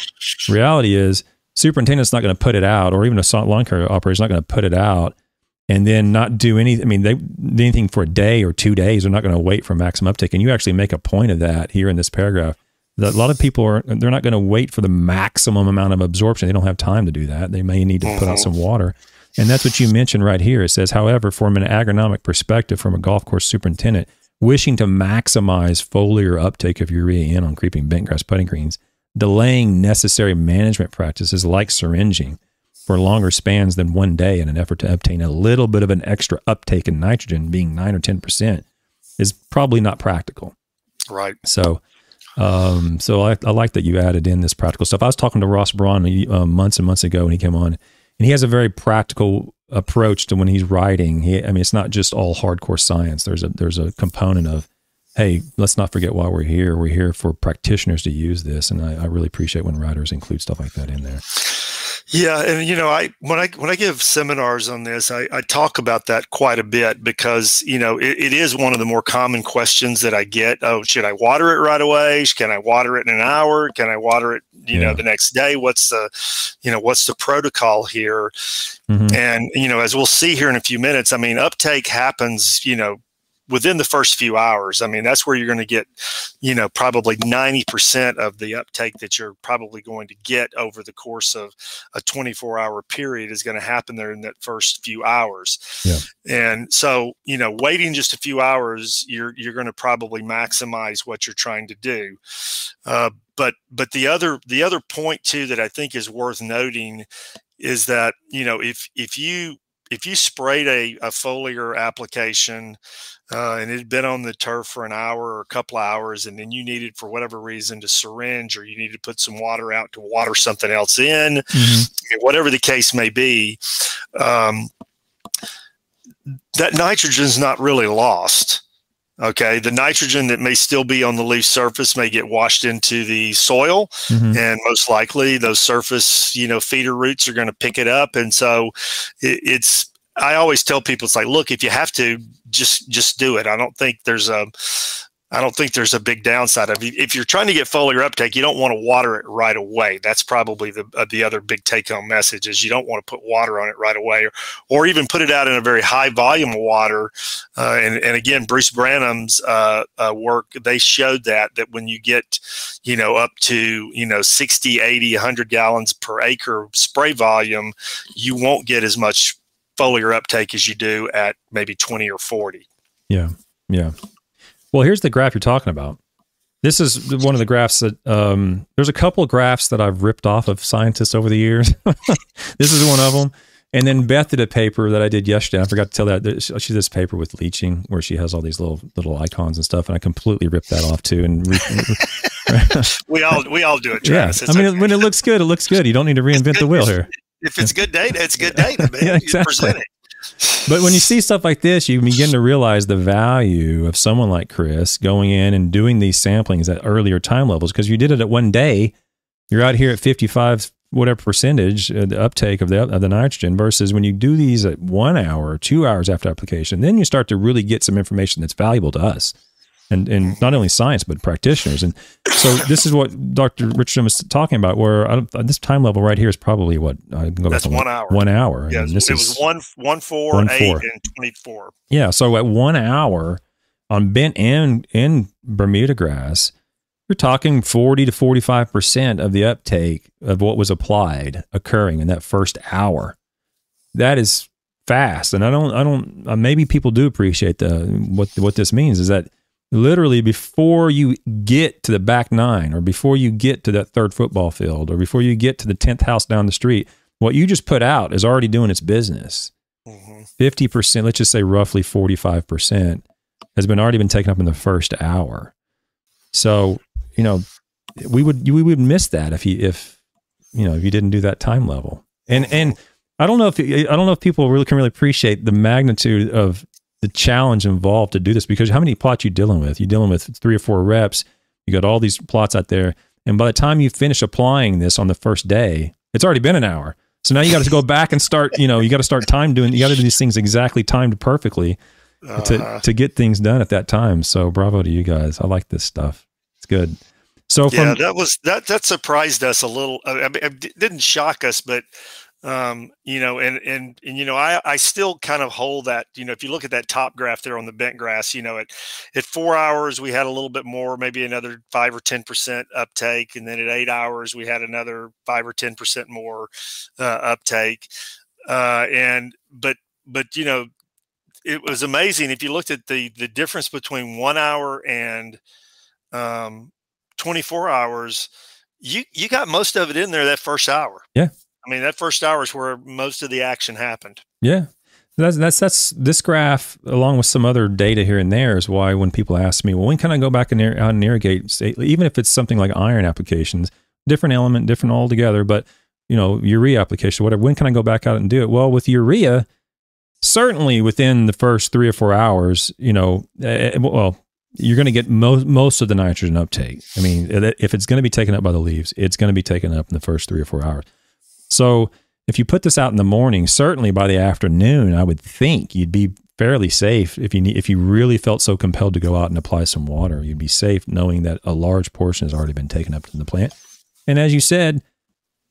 S1: reality is superintendent's not going to put it out, or even a lawn care operator is not going to put it out and then not do any, I mean, they anything for a day or two days. They're not going to wait for maximum uptake. And you actually make a point of that here in this paragraph. That a lot of people are, they're not going to wait for the maximum amount of absorption. They don't have time to do that. They may need to put out some mm-hmm. water. And that's what you mentioned right here. It says, however, from an agronomic perspective, from a golf course superintendent, wishing to maximize foliar uptake of urea in on creeping bentgrass putting greens, delaying necessary management practices like syringing for longer spans than one day in an effort to obtain a little bit of an extra uptake in nitrogen, being 9 or 10%, is probably not practical.
S2: Right.
S1: So, um, so I, I, like that you added in this practical stuff. I was talking to Ross Braun uh, months and months ago when he came on, and he has a very practical approach to when he's writing. He, I mean, it's not just all hardcore science. There's a there's a component of, hey, let's not forget why we're here. We're here for practitioners to use this, and I, I really appreciate when writers include stuff like that in there.
S2: Yeah, and you know, I when I when I give seminars on this, I, I talk about that quite a bit because you know it, it is one of the more common questions that I get. Oh, should I water it right away? Can I water it in an hour? Can I water it, you yeah. know, the next day? What's the, you know, what's the protocol here? Mm-hmm. And you know, as we'll see here in a few minutes, I mean, uptake happens, you know, within the first few hours. I mean, that's where you're going to get, you know, probably 90% of the uptake that you're probably going to get over the course of a 24 hour period is going to happen there in that first few hours. Yeah. And so, you know, waiting just a few hours, you're, you're going to probably maximize what you're trying to do. Uh, but, but the other, the other point too, that I think is worth noting is that, you know, if, if you, if you sprayed a, a foliar application uh, and it had been on the turf for an hour or a couple of hours, and then you needed, for whatever reason, to syringe or you needed to put some water out to water something else in, mm-hmm. whatever the case may be, um, that nitrogen is not really lost. Okay, the nitrogen that may still be on the leaf surface may get washed into the soil, mm-hmm. and most likely those surface, you know, feeder roots are going to pick it up, and so it, it's I always tell people it's like, look, if you have to, just just do it. I don't think there's a I don't think there's a big downside of. If you're trying to get foliar uptake, you don't want to water it right away. That's probably the uh, the other big take home message is you don't want to put water on it right away, or, or even put it out in a very high volume of water. Uh, and and again, Bruce Branham's uh, uh, work they showed that that when you get you know up to you know 60, 80, 100 gallons per acre spray volume, you won't get as much foliar uptake as you do at maybe 20 or 40.
S1: Yeah. Yeah. Well, here's the graph you're talking about. This is one of the graphs that um, there's a couple of graphs that I've ripped off of scientists over the years. this is one of them. And then Beth did a paper that I did yesterday. I forgot to tell that she did this paper with leaching where she has all these little little icons and stuff, and I completely ripped that off too. And re-
S2: we all we all do it.
S1: Travis. Yeah, I mean, okay. when it looks good, it looks good. You don't need to reinvent the wheel here
S2: if it's good data, it's good data, man. yeah, exactly.
S1: But when you see stuff like this, you begin to realize the value of someone like Chris going in and doing these samplings at earlier time levels because you did it at one day. You're out here at 55 whatever percentage uh, the uptake of the of the nitrogen versus when you do these at one hour two hours after application, then you start to really get some information that's valuable to us and, and not only science but practitioners. And so this is what Dr. Richardson was talking about. Where this time level right here is probably what
S2: I can go That's one hour.
S1: One hour.
S2: Yeah, this it was one one four one, eight four. and twenty four.
S1: Yeah, so at one hour on bent and in Bermuda grass, you're talking 40 to 45 percent of the uptake of what was applied occurring in that first hour. That is fast, and I don't, I don't. Uh, maybe people do appreciate the what what this means is that literally before you get to the back nine or before you get to that third football field or before you get to the 10th house down the street, what you just put out is already doing its business. Mm-hmm. 50%, let's just say roughly 45% has been already been taken up in the first hour. So, you know, we would, we would miss that if you, if, you know, if you didn't do that time level. And, and I don't know if, I don't know if people really can really appreciate the magnitude of the challenge involved to do this because how many plots you dealing with? You're dealing with three or four reps. You got all these plots out there, and by the time you finish applying this on the first day, it's already been an hour. So now you got to go back and start. You know, you got to start time doing. You got to do these things exactly timed perfectly to uh-huh. to get things done at that time. So bravo to you guys. I like this stuff. It's good. So
S2: from, yeah, that was that that surprised us a little. I mean, it didn't shock us, but um, you know, and, and, and, you know, I, I still kind of hold that, you know, if you look at that top graph there on the bent grass, you know, at, at four hours, we had a little bit more, maybe another five or 10% uptake. And then at eight hours, we had another five or 10% more uh, uptake. Uh, and, but, but, you know, it was amazing. If you looked at the, the difference between one hour and um, 24 hours, you, you got most of it in there that first hour.
S1: Yeah.
S2: I mean, that first hour is where most of the action happened.
S1: Yeah. That's, that's, that's this graph, along with some other data here and there, is why when people ask me, well, when can I go back and, ir- and irrigate, even if it's something like iron applications, different element, different altogether, but you know, urea application, whatever, when can I go back out and do it? Well, with urea, certainly within the first three or four hours, you know, uh, well, you're going to get most most of the nitrogen uptake. I mean, if it's going to be taken up by the leaves, it's going to be taken up in the first three or four hours. So if you put this out in the morning, certainly by the afternoon, I would think you'd be fairly safe if you need, if you really felt so compelled to go out and apply some water. You'd be safe knowing that a large portion has already been taken up in the plant. And as you said,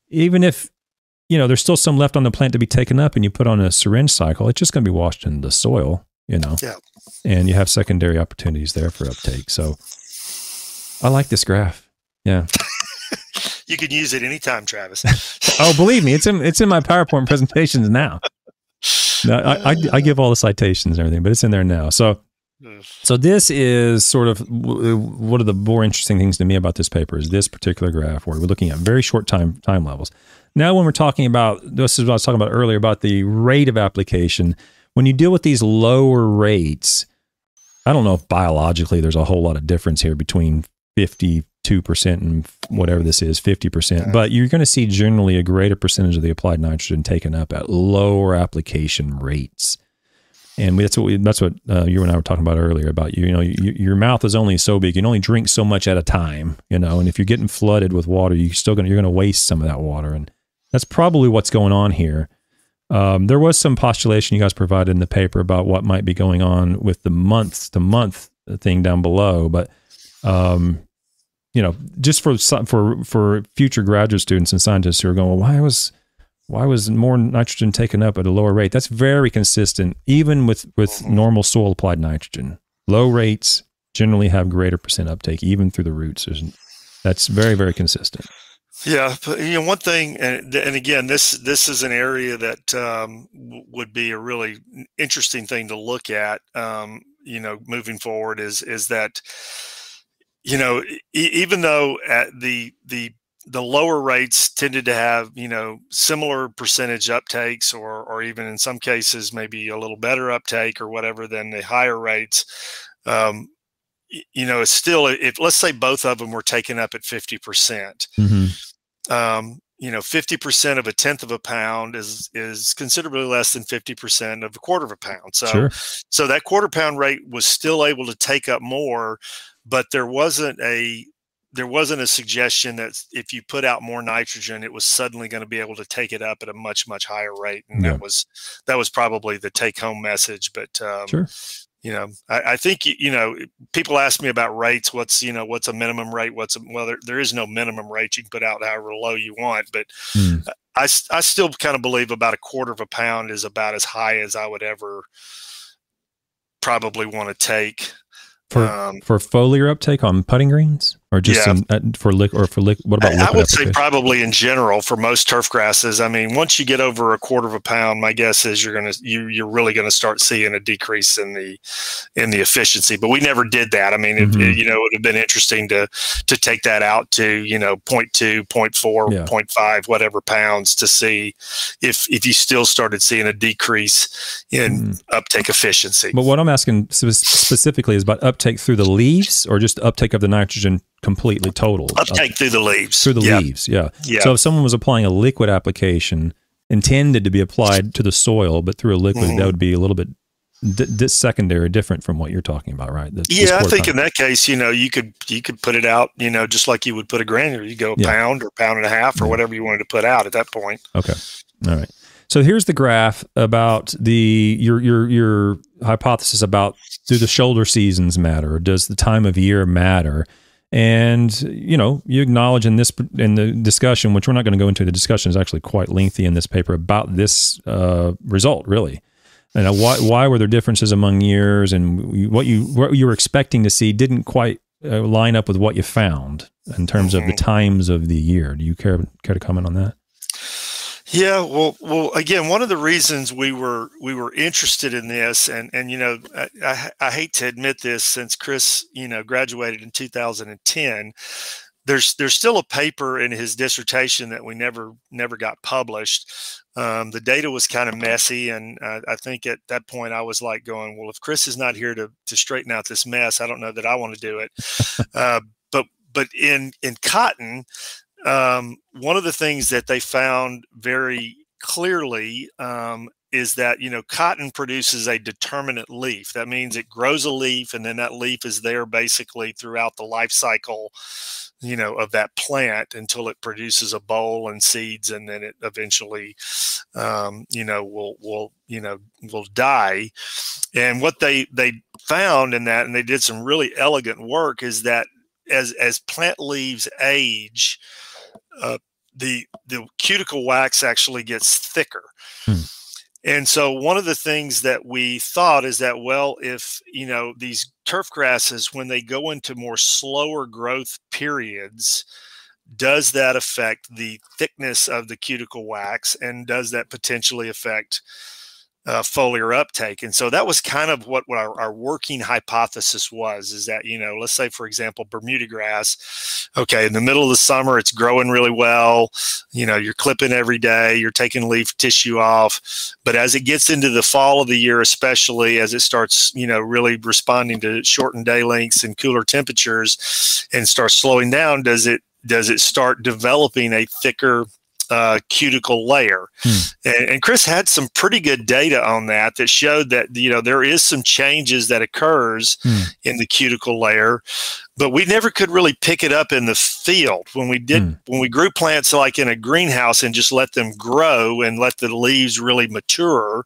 S1: even if you know there's still some left on the plant to be taken up, and you put on a syringe cycle, it's just going to be washed in the soil. you know.
S2: Yeah.
S1: And you have secondary opportunities there for uptake. So I like this graph. Yeah.
S2: You can use it anytime, Travis.
S1: oh, believe me, it's in it's in my PowerPoint presentations now. No, I, I, I give all the citations and everything, but it's in there now. So hmm. so this is sort of one of the more interesting things to me about this paper is this particular graph where we're looking at very short time time levels. Now, when we're talking about this is what I was talking about earlier about the rate of application. When you deal with these lower rates, I don't know if biologically there's a whole lot of difference here between 52% and whatever this is, 50%, but you're going to see generally a greater percentage of the applied nitrogen taken up at lower application rates. And that's what we, that's what uh, you and I were talking about earlier about you. You know, you, your mouth is only so big; you can only drink so much at a time. You know, and if you're getting flooded with water, you're still gonna you're gonna waste some of that water, and that's probably what's going on here. Um, there was some postulation you guys provided in the paper about what might be going on with the month to month thing down below, but um, you know, just for for for future graduate students and scientists who are going, well, why was why was more nitrogen taken up at a lower rate? That's very consistent, even with with mm-hmm. normal soil applied nitrogen. Low rates generally have greater percent uptake, even through the roots. That's very very consistent.
S2: Yeah, but, you know, one thing, and, and again, this this is an area that um, would be a really interesting thing to look at. Um, you know, moving forward is is that you know e- even though at the the the lower rates tended to have you know similar percentage uptakes or or even in some cases maybe a little better uptake or whatever than the higher rates um, you know it's still if let's say both of them were taken up at 50% mm-hmm. um, you know 50% of a tenth of a pound is is considerably less than 50% of a quarter of a pound so sure. so that quarter pound rate was still able to take up more but there wasn't a there wasn't a suggestion that if you put out more nitrogen, it was suddenly going to be able to take it up at a much much higher rate, and yeah. that was that was probably the take home message. But um, sure. You know, I, I, think you know people ask me about rates. What's you know what's a minimum rate? What's a, well there, there is no minimum rate. You can put out however low you want, but mm. I I still kind of believe about a quarter of a pound is about as high as I would ever probably want to take
S1: for um, for foliar uptake on putting greens or just yeah. in, uh, for lick or for lick what about
S2: I, I would say probably in general for most turf grasses I mean once you get over a quarter of a pound my guess is you're gonna you you're really gonna start seeing a decrease in the in the efficiency but we never did that I mean mm-hmm. it, you know it would have been interesting to to take that out to you know 0.2 0.4 yeah. 0.5 whatever pounds to see if if you still started seeing a decrease in mm. uptake efficiency
S1: but what I'm asking specifically is about uptake through the leaves or just uptake of the nitrogen completely total
S2: uptake uh, through the leaves.
S1: Through the leaves yeah. Yeah. So if someone was applying a liquid application intended to be applied to the soil but through a liquid mm-hmm. that would be a little bit d- secondary different from what you're talking about right?
S2: Yeah i think in that case you know you could you could put it out you know just like you would put a granule you go a yeah. pound or pound and a half or yeah. whatever you wanted to put out at that point.
S1: Okay. All right. So here's the graph about the your your your hypothesis about do the shoulder seasons matter? Or does the time of year matter and you know, you acknowledge in this in the discussion, which we're not going to go into. The discussion is actually quite lengthy in this paper about this uh, result, really. And uh, why why were there differences among years, and what you what you were expecting to see didn't quite uh, line up with what you found in terms of the mm-hmm. times of the year. Do you care care to comment on that?
S2: Yeah, well, well, again, one of the reasons we were we were interested in this, and and you know, I, I, I hate to admit this, since Chris, you know, graduated in 2010, there's there's still a paper in his dissertation that we never never got published. Um, the data was kind of messy, and uh, I think at that point I was like going, well, if Chris is not here to to straighten out this mess, I don't know that I want to do it. uh, but but in in cotton, um, one of the things that they found very clearly um, is that you know cotton produces a determinate leaf. That means it grows a leaf and then that leaf is there basically throughout the life cycle you know of that plant until it produces a boll and seeds and then it eventually um, you know will will you know will die. And what they they found in that and they did some really elegant work is that as as plant leaves age uh, the the cuticle wax actually gets thicker. Hmm. And so one of the things that we thought is that well, if you know these turf grasses when they go into more slower growth periods, does that affect the thickness of the cuticle wax, and does that potentially affect uh, foliar uptake. And so that was kind of what, what our, our, working hypothesis was is that, you know, let's say, for example, Bermuda grass, okay, in the middle of the summer, it's growing really well. You know, you're clipping every day, you're taking leaf tissue off. But as it gets into the fall of the year, especially as it starts, you know, really responding to shortened day lengths and cooler temperatures and starts slowing down, does it does it start developing a thicker uh, cuticle layer. Hmm. And, and, Chris had some pretty good data on that that showed that you know there is some changes that occurs hmm. in the cuticle layer, but we never could really pick it up in the field when we did hmm. when we grew plants like in a greenhouse and just let them grow and let the leaves really mature.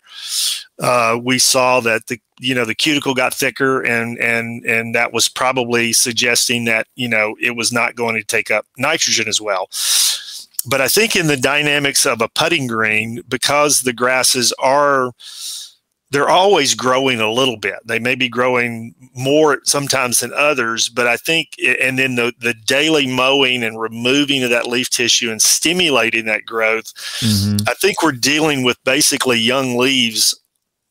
S2: Uh, we saw that the you know the cuticle got thicker and and and that was probably suggesting that you know it was not going to take up nitrogen as well but I think in the dynamics of a putting green, because the grasses are they're always growing a little bit. They may be growing more sometimes than others, but I think, and then the, the daily mowing and removing of that leaf tissue and stimulating that growth, mm-hmm. I think we're dealing with basically young leaves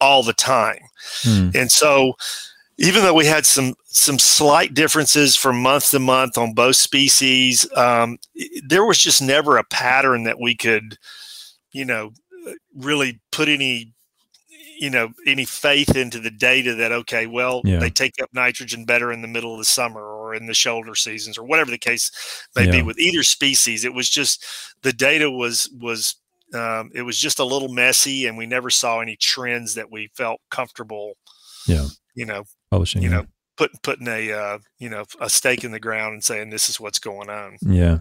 S2: all the time. Mm. And so, even though we had some some slight differences from month to month on both species, um, there was just never a pattern that we could, you know, really put any, you know, any faith into the data that okay, well, yeah. they take up nitrogen better in the middle of the summer or in the shoulder seasons or whatever the case may yeah. be with either species. It was just the data was was um, it was just a little messy, and we never saw any trends that we felt comfortable.
S1: Yeah.
S2: You know,
S1: publishing.
S2: You know, putting putting a uh, you know a stake in the ground and saying this is what's going on.
S1: Yeah.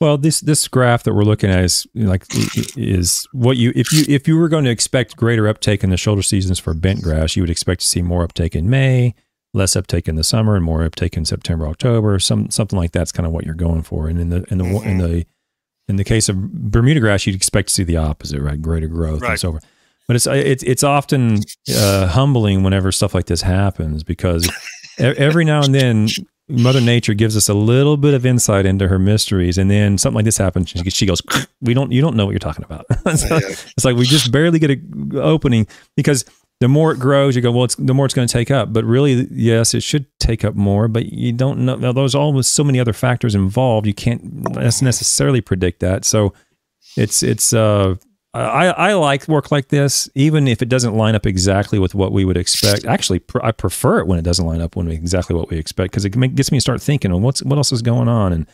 S1: Well, this this graph that we're looking at is like is what you if you if you were going to expect greater uptake in the shoulder seasons for bent grass, you would expect to see more uptake in May, less uptake in the summer, and more uptake in September, October. Some something like that's kind of what you're going for. And in the in the mm-hmm. in the in the case of Bermuda grass, you'd expect to see the opposite, right? Greater growth right. and so forth. But it's it's it's often uh, humbling whenever stuff like this happens because every now and then Mother Nature gives us a little bit of insight into her mysteries, and then something like this happens. She goes, "We don't, you don't know what you're talking about." so it's like we just barely get an opening because the more it grows, you go, "Well, it's the more it's going to take up." But really, yes, it should take up more, but you don't know. Now, there's always so many other factors involved. You can't necessarily predict that. So it's it's uh I, I like work like this, even if it doesn't line up exactly with what we would expect. Actually, pr- I prefer it when it doesn't line up when exactly what we expect because it gets me to start thinking, well, what's what else is going on, and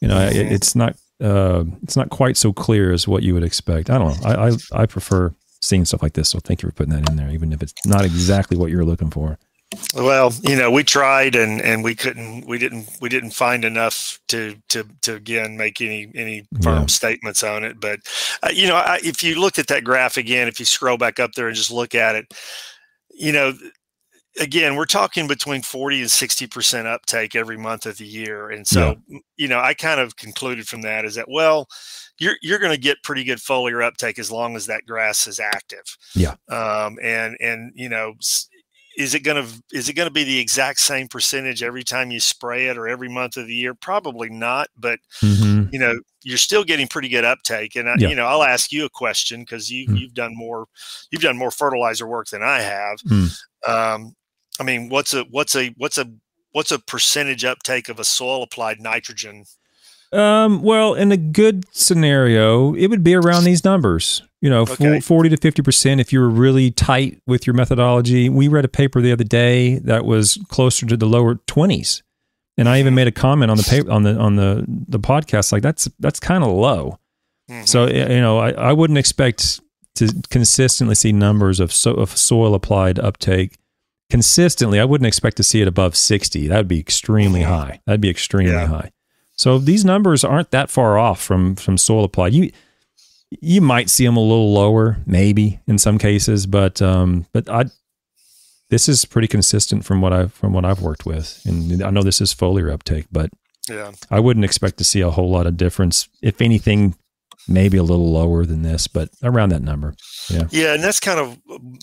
S1: you know, it, it's not uh, it's not quite so clear as what you would expect. I don't know. I, I I prefer seeing stuff like this, so thank you for putting that in there, even if it's not exactly what you're looking for.
S2: Well, you know, we tried and and we couldn't we didn't we didn't find enough to to to again make any any firm yeah. statements on it. But uh, you know, I, if you looked at that graph again, if you scroll back up there and just look at it, you know, again, we're talking between 40 and 60% uptake every month of the year. And so, yeah. you know, I kind of concluded from that is that, well, you're, you're going to get pretty good foliar uptake as long as that grass is active.
S1: Yeah.
S2: Um, and, and, you know, is it going to is it going to be the exact same percentage every time you spray it or every month of the year probably not but mm-hmm. you know you're still getting pretty good uptake and I, yeah. you know i'll ask you a question because you mm. you've done more you've done more fertilizer work than i have mm. um, i mean what's a what's a what's a what's a percentage uptake of a soil applied nitrogen
S1: um, well, in a good scenario, it would be around these numbers. You know, okay. 40 to 50% if you're really tight with your methodology. We read a paper the other day that was closer to the lower 20s. And I even mm-hmm. made a comment on the paper on the on the the podcast like that's that's kind of low. Mm-hmm. So you know, I, I wouldn't expect to consistently see numbers of so, of soil applied uptake consistently. I wouldn't expect to see it above 60. That would be extremely mm-hmm. high. That'd be extremely yeah. high. So these numbers aren't that far off from from soil applied. You you might see them a little lower, maybe in some cases, but um, but I this is pretty consistent from what I from what I've worked with, and I know this is foliar uptake, but
S2: yeah,
S1: I wouldn't expect to see a whole lot of difference. If anything, maybe a little lower than this, but around that number. Yeah.
S2: Yeah, and that's kind of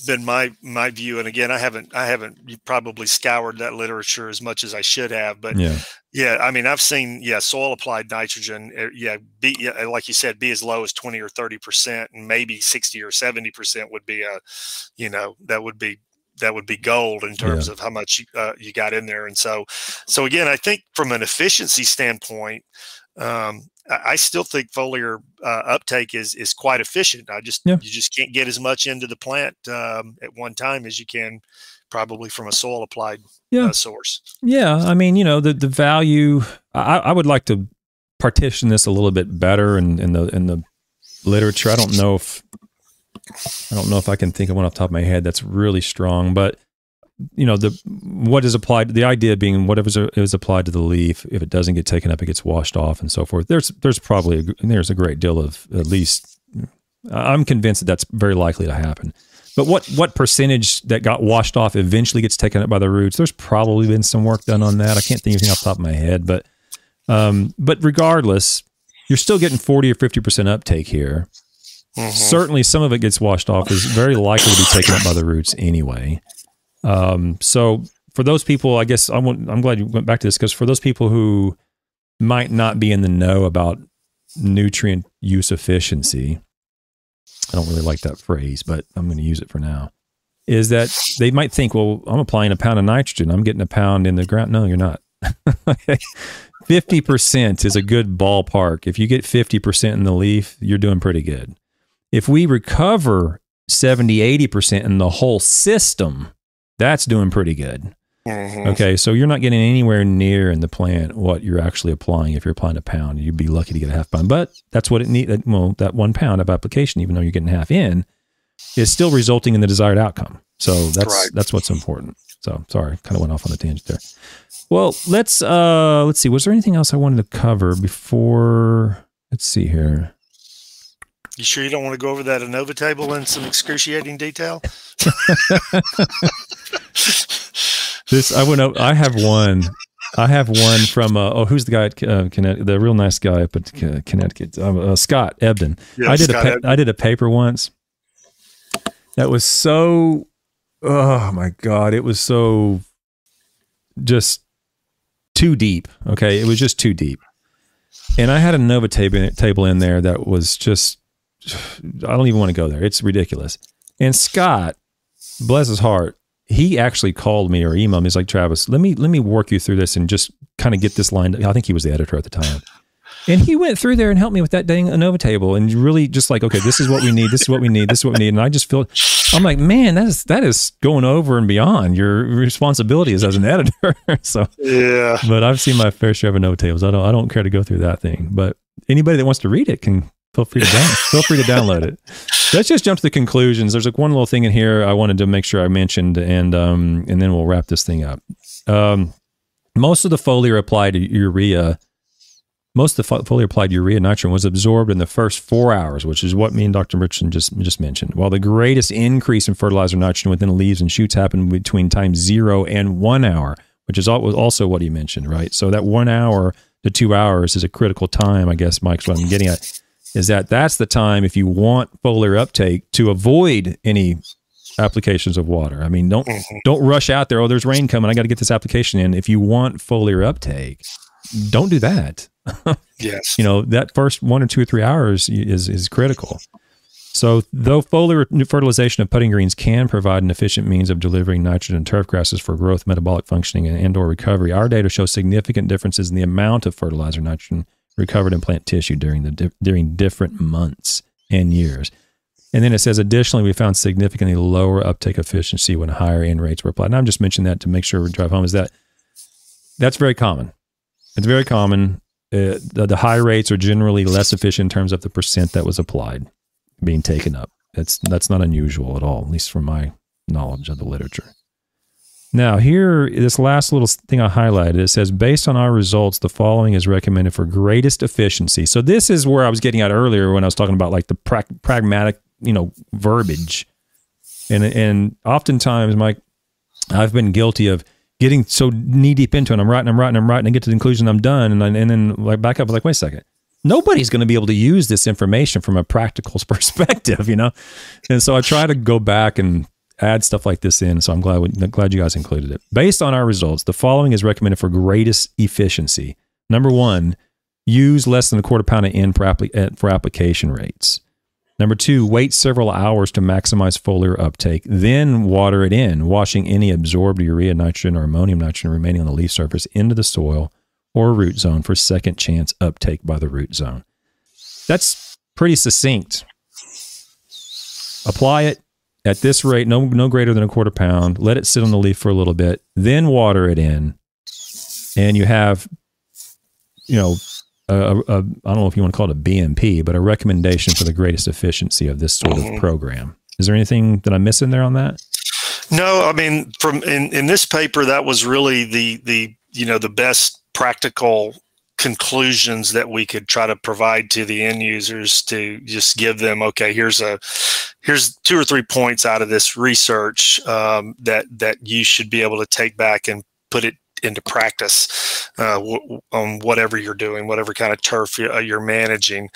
S2: been my my view. And again, I haven't I haven't probably scoured that literature as much as I should have, but
S1: Yeah.
S2: yeah, I mean, I've seen yeah, soil applied nitrogen, uh, yeah, be yeah, like you said, be as low as twenty or thirty percent, and maybe sixty or seventy percent would be a, you know, that would be that would be gold in terms of how much you, uh, you got in there. And so, so again, I think from an efficiency standpoint, um, I still think foliar uh, uptake is is quite efficient. I just
S1: Yeah.
S2: you just can't get as much into the plant um, at one time as you can probably from a soil applied
S1: Yeah.
S2: uh, source.
S1: Yeah, I mean, you know, the the value. I, I would like to partition this a little bit better in, in the in the literature. I don't know if I don't know if I can think of one off the top of my head that's really strong, but you know, the what is applied. The idea being whatever is, is applied to the leaf, if it doesn't get taken up, it gets washed off and so forth. There's there's probably a, there's a great deal of at least. I'm convinced that that's very likely to happen. But what what percentage that got washed off eventually gets taken up by the roots? There's probably been some work done on that. I can't think of anything off the top of my head, but um, but regardless, you're still getting 40 or 50 percent uptake here.
S2: Mhm.
S1: Certainly, some of it gets washed off. Is very likely to be taken up by the roots anyway. Um, so for those people, I guess I want, I'm glad you went back to this because for those people who might not be in the know about nutrient use efficiency, I don't really like that phrase, but I'm going to use it for now. Is that they might think, well, I'm applying a pound of nitrogen, I'm getting a pound in the ground. No, you're not. Fifty percent is a good ballpark. If you get fifty percent in the leaf, you're doing pretty good. If we recover 70, 80 percent in the whole system, that's doing pretty good.
S2: Mhm.
S1: Okay, so you're not getting anywhere near in the plant what you're actually applying. If you're applying a pound, you'd be lucky to get a half pound. But that's what it need. Well, that one pound of application, even though you're getting half in, is still resulting in the desired outcome. So that's
S2: Right.
S1: that's what's important. So sorry, kind of went off on a tangent there. Well, let's uh let's see. Was there anything else I wanted to cover before? Let's see here.
S2: You sure you don't want to go over that ANOVA table in some excruciating detail?
S1: This I went. up- I have one. I have one from uh, oh, who's the guy at uh, Connecticut? The real nice guy up at uh, Connecticut, uh, uh, Scott Ebdon.
S2: Yeah,
S1: I did
S2: Scott
S1: a pa- I did a paper once that was so oh my god it was so just too deep okay it was just too deep and I had ANOVA table table in there that was just I don't even want to go there it's ridiculous and Scott bless his heart he actually called me or emailed me he's like Travis let me let me work you through this and just kind of get this line I think he was the editor at the time and he went through there and helped me with that dang ANOVA table and really just like, okay, this is what we need. This is what we need. This is what we need. And I just feel, I'm like, man, that is, that is going over and beyond your responsibilities as an editor. so,
S2: yeah.
S1: but I've seen my fair share of ANOVA tables. I don't, I don't care to go through that thing, but anybody that wants to read it can feel free to down, feel free to download it. Let's just jump to the conclusions. There's like one little thing in here I wanted to make sure I mentioned and, um, and then we'll wrap this thing up. Um, most of the foliar applied urea most of the fo- fully applied urea nitrogen was absorbed in the first four hours, which is what me and Dr. Richardson just just mentioned. While the greatest increase in fertilizer nitrogen within leaves and shoots happened between time zero and one hour, which is also what he mentioned, right? So that one hour to two hours is a critical time, I guess, Mike's what I'm getting at. Is that that's the time if you want foliar uptake to avoid any applications of water. I mean, don't
S2: Mhm.
S1: don't rush out there. Oh, there's rain coming. I got to get this application in. If you want foliar uptake, don't do that
S2: Yes.
S1: you know that first one or two or three hours is is critical so though foliar fertilization of putting greens can provide an efficient means of delivering nitrogen turf grasses for growth metabolic functioning and, and or recovery our data show significant differences in the amount of fertilizer nitrogen recovered in plant tissue during the di- during different months and years and then it says additionally we found significantly lower uptake efficiency when higher N rates were applied and i'm just mentioning that to make sure we drive home is that that's very common it's very common uh, the, the high rates are generally less efficient in terms of the percent that was applied being taken up. That's that's not unusual at all, at least from my knowledge of the literature. Now, here, this last little thing I highlighted, it says, based on our results, the following is recommended for greatest efficiency. So this is where I was getting at earlier when I was talking about like the pra- pragmatic, you know, verbiage. And and oftentimes, Mike, I've been guilty of getting so knee deep into it. I'm writing, I'm writing, I'm writing, and get to the conclusion, I'm done, and then, and then like back up, like wait a second, nobody's going to be able to use this information from a practical perspective, you know? And so I try to go back and add stuff like this in. So I'm glad, we, glad you guys included it. Based on our results, the following is recommended for greatest efficiency. Number one, use less than a quarter pound of N for, appli- eh, for application rates. Number two, wait several hours to maximize foliar uptake, then water it in, washing any absorbed urea, nitrogen, or ammonium nitrogen remaining on the leaf surface into the soil or root zone for second chance uptake by the root zone. That's pretty succinct. Apply it at this rate, no no greater than a quarter pound. Let it sit on the leaf for a little bit, then water it in, and you have, you know, a, a, I don't know if you want to call it a BMP, but a recommendation for the greatest efficiency of this sort mm-hmm. of program. Is there anything that I'm missing there on that?
S2: No, I mean, from in, in this paper, that was really the the you know the best practical conclusions that we could try to provide to the end users to just give them okay here's a here's two or three points out of this research um, that that you should be able to take back and put it into practice uh, w- on whatever you're doing, whatever kind of turf you're, uh, you're managing.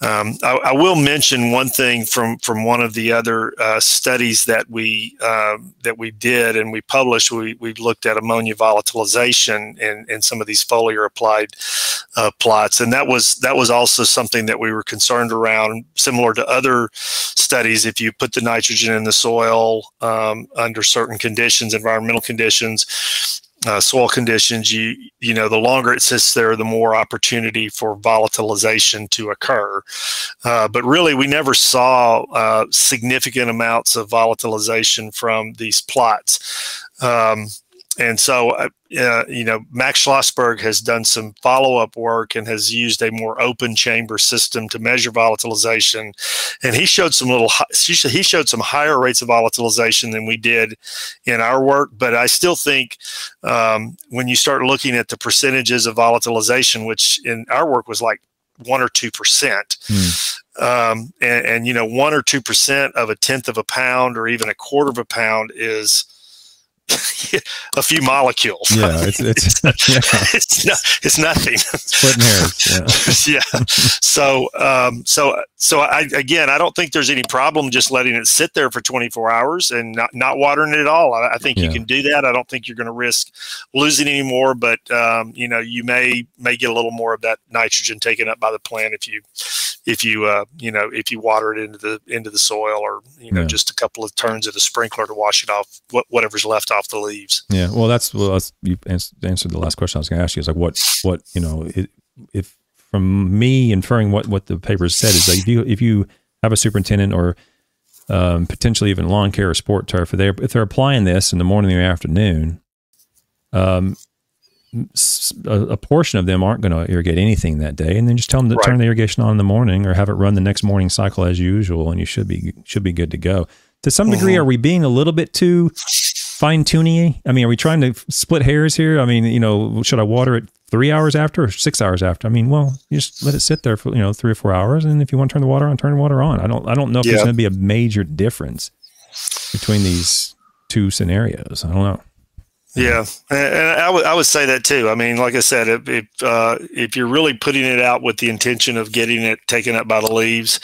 S2: Um, I, I, will mention one thing from from one of the other uh, studies that we uh, that we did and we published. We we looked at ammonia volatilization in, in some of these foliar applied uh, plots, and that was that was also something that we were concerned around. Similar to other studies, if you put the nitrogen in the soil um, under certain conditions, environmental conditions, uh, soil conditions, you you know, the longer it sits there, the more opportunity for volatilization to occur. Uh, but really, we never saw uh, significant amounts of volatilization from these plots. Um, and so uh, uh, you know max schlossberg has done some follow-up work and has used a more open chamber system to measure volatilization and he showed some little he showed some higher rates of volatilization than we did in our work but i still think um, when you start looking at the percentages of volatilization which in our work was like one or two percent hmm. um, and, and you know one or two percent of a tenth of a pound or even a quarter of a pound is a few molecules.
S1: Yeah, it's it's
S2: yeah. it's, it's nothing.
S1: Splitting hairs.
S2: Yeah. yeah. So um, so so I again, I don't think there's any problem just letting it sit there for 24 hours and not not watering it at all. I, I think yeah. you can do that. I don't think you're going to risk losing any more, but um, you know, you may may get a little more of that nitrogen taken up by the plant if you if you uh, you know if you water it into the into the soil or you know just a couple of turns of the sprinkler to wash it off what, whatever's left off the leaves.
S1: Yeah, well, that's well, that's, you answered the last question I was going to ask you. Is like what what you know it, if from me inferring what what the paper said is like if you if you have a superintendent or um, potentially even lawn care or sport turf, if they're if they're applying this in the morning or afternoon, um, a, a, portion of them aren't going to irrigate anything that day, and then just tell them to right. turn the irrigation on in the morning or have it run the next morning cycle as usual, and you should be should be good to go. To some degree, mm-hmm. are we being a little bit too fine tuning? I mean, are we trying to split hairs here? I mean, you know, should I water it three hours after or six hours after? I mean, well, you just let it sit there for you know three or four hours, and if you want to turn the water on, turn the water on. I don't I don't know if yeah. there's going to be a major difference between these two scenarios. I don't know.
S2: Yeah, and I would I would say that too. I mean, like I said, if if, uh, if you're really putting it out with the intention of getting it taken up by the leaves,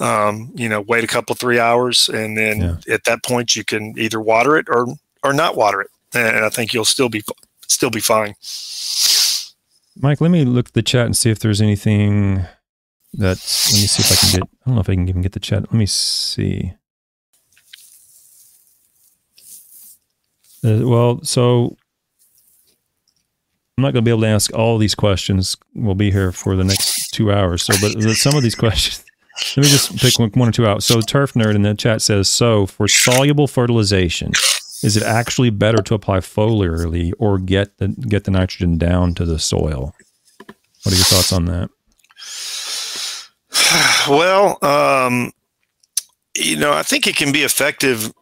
S2: um, you know, wait a couple three hours, and then yeah. at that point you can either water it or or not water it, and I think you'll still be still be fine.
S1: Mike, let me look at the chat and see if there's anything that. Let me see if I can get. I don't know if I can even get the chat. Let me see. Uh, well, so I'm not going to be able to ask all these questions. We'll be here for the next two hours. So, but some of these questions, let me just pick one, one or two out. So, Turf Nerd in the chat says, so for soluble fertilization, is it actually better to apply foliarly or get the get the nitrogen down to the soil? What are your thoughts on that?
S2: Well, um, you know, I think it can be effective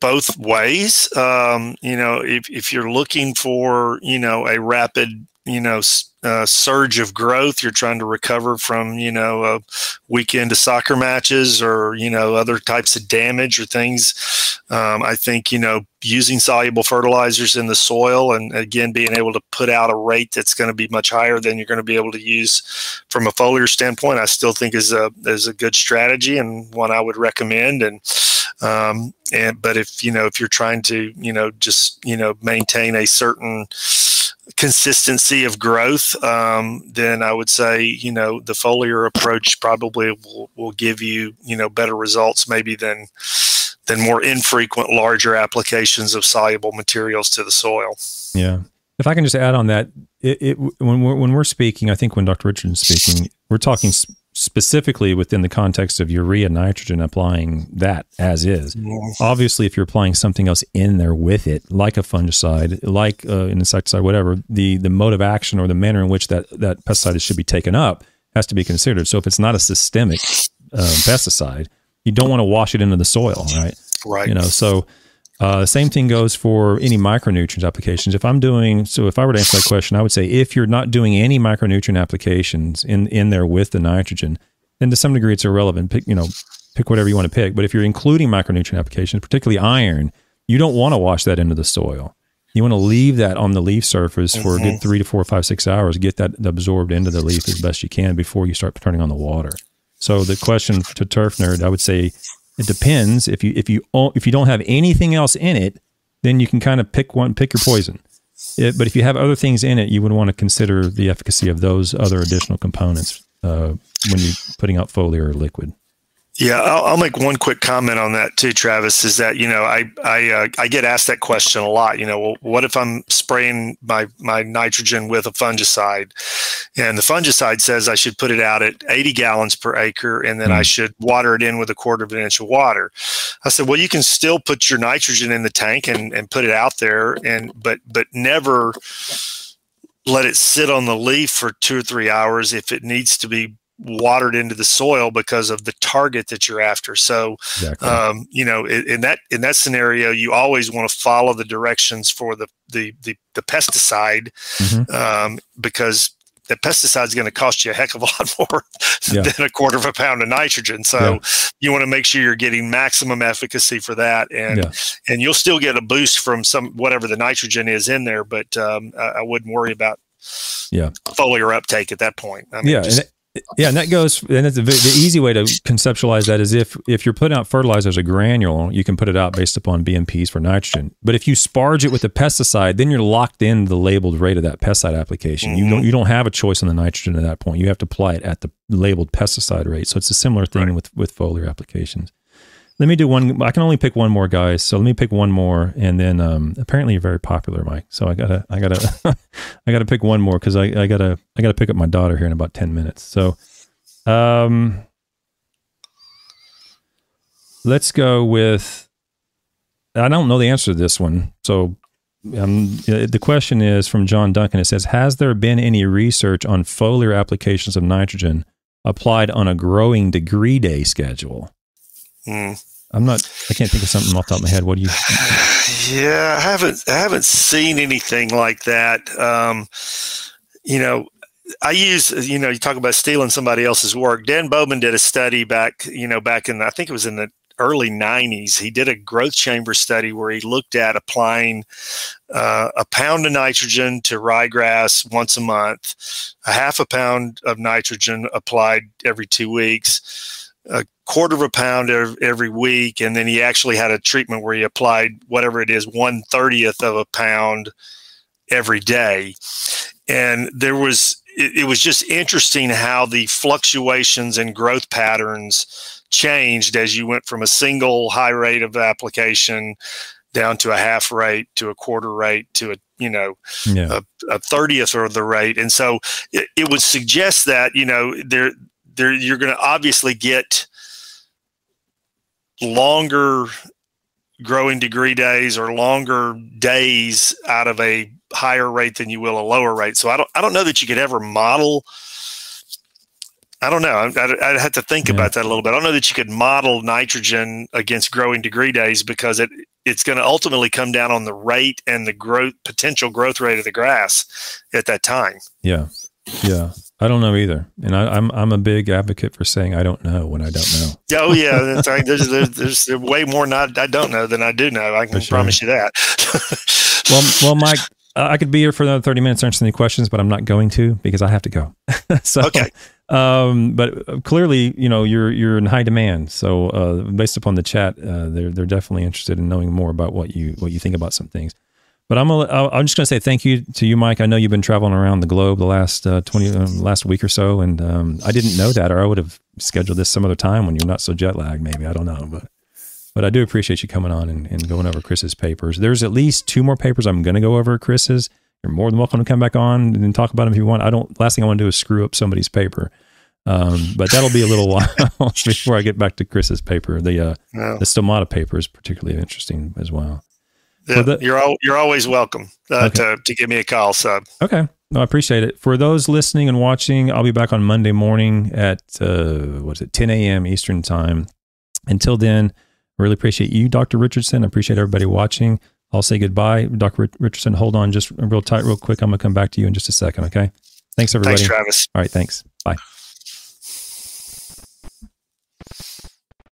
S2: both ways. Um, you know, if, if you're looking for, you know, a rapid you know uh, surge of growth. You're trying to recover from you know a weekend of soccer matches or you know other types of damage or things. Um, I think you know using soluble fertilizers in the soil and again being able to put out a rate that's going to be much higher than you're going to be able to use from a foliar standpoint. I still think is a is a good strategy and one I would recommend and. Um, and but if you know if you're trying to you know just you know maintain a certain consistency of growth, um, then I would say you know the foliar approach probably will, will give you you know better results maybe than than more infrequent larger applications of soluble materials to the soil.
S1: Yeah. If I can just add on that, it, it when we're when we're speaking, I think when Dr. Richardson's speaking, we're talking specifically within the context of urea nitrogen applying that as is. Yes. Obviously, if you're applying something else in there with it, like a fungicide, like uh, an insecticide, whatever, the the mode of action or the manner in which that that pesticide should be taken up has to be considered. So if it's not a systemic uh, pesticide, you don't want to wash it into the soil, right?
S2: Right.
S1: You know, so uh, same thing goes for any micronutrient applications. If I'm doing, so if I were to answer that question, I would say if you're not doing any micronutrient applications in, in there with the nitrogen, then to some degree it's irrelevant. Pick, you know, pick whatever you want to pick. But if you're including micronutrient applications, particularly iron, you don't want to wash that into the soil. You want to leave that on the leaf surface for a good mm-hmm. three to four, five, six hours, get that absorbed into the leaf as best you can before you start turning on the water. So the question to turf nerd, I would say it depends. If you if you if you don't have anything else in it, then you can kind of pick one, pick your poison. It, but if you have other things in it, you would want to consider the efficacy of those other additional components uh, when you're putting out foliar or liquid.
S2: Yeah, I'll, I'll, make one quick comment on that too, Travis. Is that you know I I uh, I get asked that question a lot. You know, well, what if I'm spraying my my nitrogen with a fungicide, and the fungicide says I should put it out at 80 gallons per acre, and then mm. I hmm. should water it in with a quarter of an inch of water. I said, well, you can still put your nitrogen in the tank and and put it out there, and but but never let it sit on the leaf for two or three hours if it needs to be watered into the soil because of the target that you're after. So, exactly. um, you know, in, in, that in that scenario, you always want to follow the directions for the the the, the pesticide mm-hmm. um, because the pesticide is going to cost you a heck of a lot more yeah. than a quarter of a pound of nitrogen. So yeah. you want to make sure you're getting maximum efficacy for that, and yeah. and you'll still get a boost from some whatever the nitrogen is in there, but um, I, I, wouldn't worry about
S1: yeah
S2: foliar uptake at that point.
S1: I mean, yeah, just, yeah, and that goes. And it's the, the easy way to conceptualize that is if if you're putting out fertilizer as a granule, you can put it out based upon BMPs for nitrogen. But if you sparge it with a pesticide, then you're locked in the labeled rate of that pesticide application. Mm-hmm. You don't you don't have a choice on the nitrogen at that point. You have to apply it at the labeled pesticide rate. So it's a similar thing right. with with foliar applications. Let me do one. I can only pick one more, guys. So let me pick one more, and then um, apparently you're very popular, Mike. So I gotta, I gotta, I gotta pick one more because I, I gotta, I gotta pick up my daughter here in about ten minutes. So, um, let's go with. I don't know the answer to this one, so um, the question is from John Duncan. It says, "Has there been any research on foliar applications of nitrogen applied on a growing degree day schedule?" Mm. I'm not. I can't think of something off the top of my head. What do you?
S2: Yeah, I haven't. I haven't seen anything like that. Um, you know, I use. You know, you talk about stealing somebody else's work. Dan Bowman did a study back. You know, back in I think it was in the early 90s. He did a growth chamber study where he looked at applying uh, a pound of nitrogen to ryegrass once a month, a half a pound of nitrogen applied every two weeks a quarter of a pound every week, and then he actually had a treatment where he applied whatever it is, one thirtieth of a pound every day, and there was it, it was just interesting how the fluctuations and growth patterns changed as you went from a single high rate of application down to a half rate to a quarter rate to a you know yeah. a, a, 30th of the rate and so it, it would suggest that you know there there you're going to obviously get longer growing degree days or longer days out of a higher rate than you will a lower rate. So I don't I don't know that you could ever model. I don't know. I'd, I'd have to think yeah. about that a little bit. I don't know that you could model nitrogen against growing degree days because it it's going to ultimately come down on the rate and the growth potential growth rate of the grass at that time.
S1: Yeah, yeah. I don't know either, and I, am I'm, I'm a big advocate for saying I don't know when I don't know.
S2: oh yeah, there's, there's, there's way more not I don't know than I do know. I can sure. promise you that.
S1: well, well, Mike, I could be here for another 30 minutes answering any questions, but I'm not going to because I have to go. so,
S2: okay.
S1: Um, but clearly, you know, you're you're in high demand. So, uh, based upon the chat, uh, they're they're definitely interested in knowing more about what you what you think about some things. But I'm a, I'm just going to say thank you to you, Mike. I know you've been traveling around the globe the last uh, twenty um, last week or so, and um, I didn't know that, or I would have scheduled this some other time when you're not so jet lagged. Maybe I don't know, but but I do appreciate you coming on and, and going over Chris's papers. There's at least two more papers I'm going to go over Chris's. You're more than welcome to come back on and talk about them if you want. I don't. Last thing I want to do is screw up somebody's paper. Um, but that'll be a little while before I get back to Chris's paper. The uh, the stomata paper is particularly interesting as well.
S2: Yeah, the, you're all, you're always welcome uh, okay. to to give me a call. So
S1: okay, no, I appreciate it. For those listening and watching, I'll be back on Monday morning at uh, what's it, 10 a.m. Eastern time. Until then, I really appreciate you, Dr. Richardson. I appreciate everybody watching. I'll say goodbye, Dr. Richardson. Hold on, just real tight, real quick. I'm gonna come back to you in just a second. Okay. Thanks, everybody.
S2: Thanks, Travis.
S1: All right. Thanks. Bye.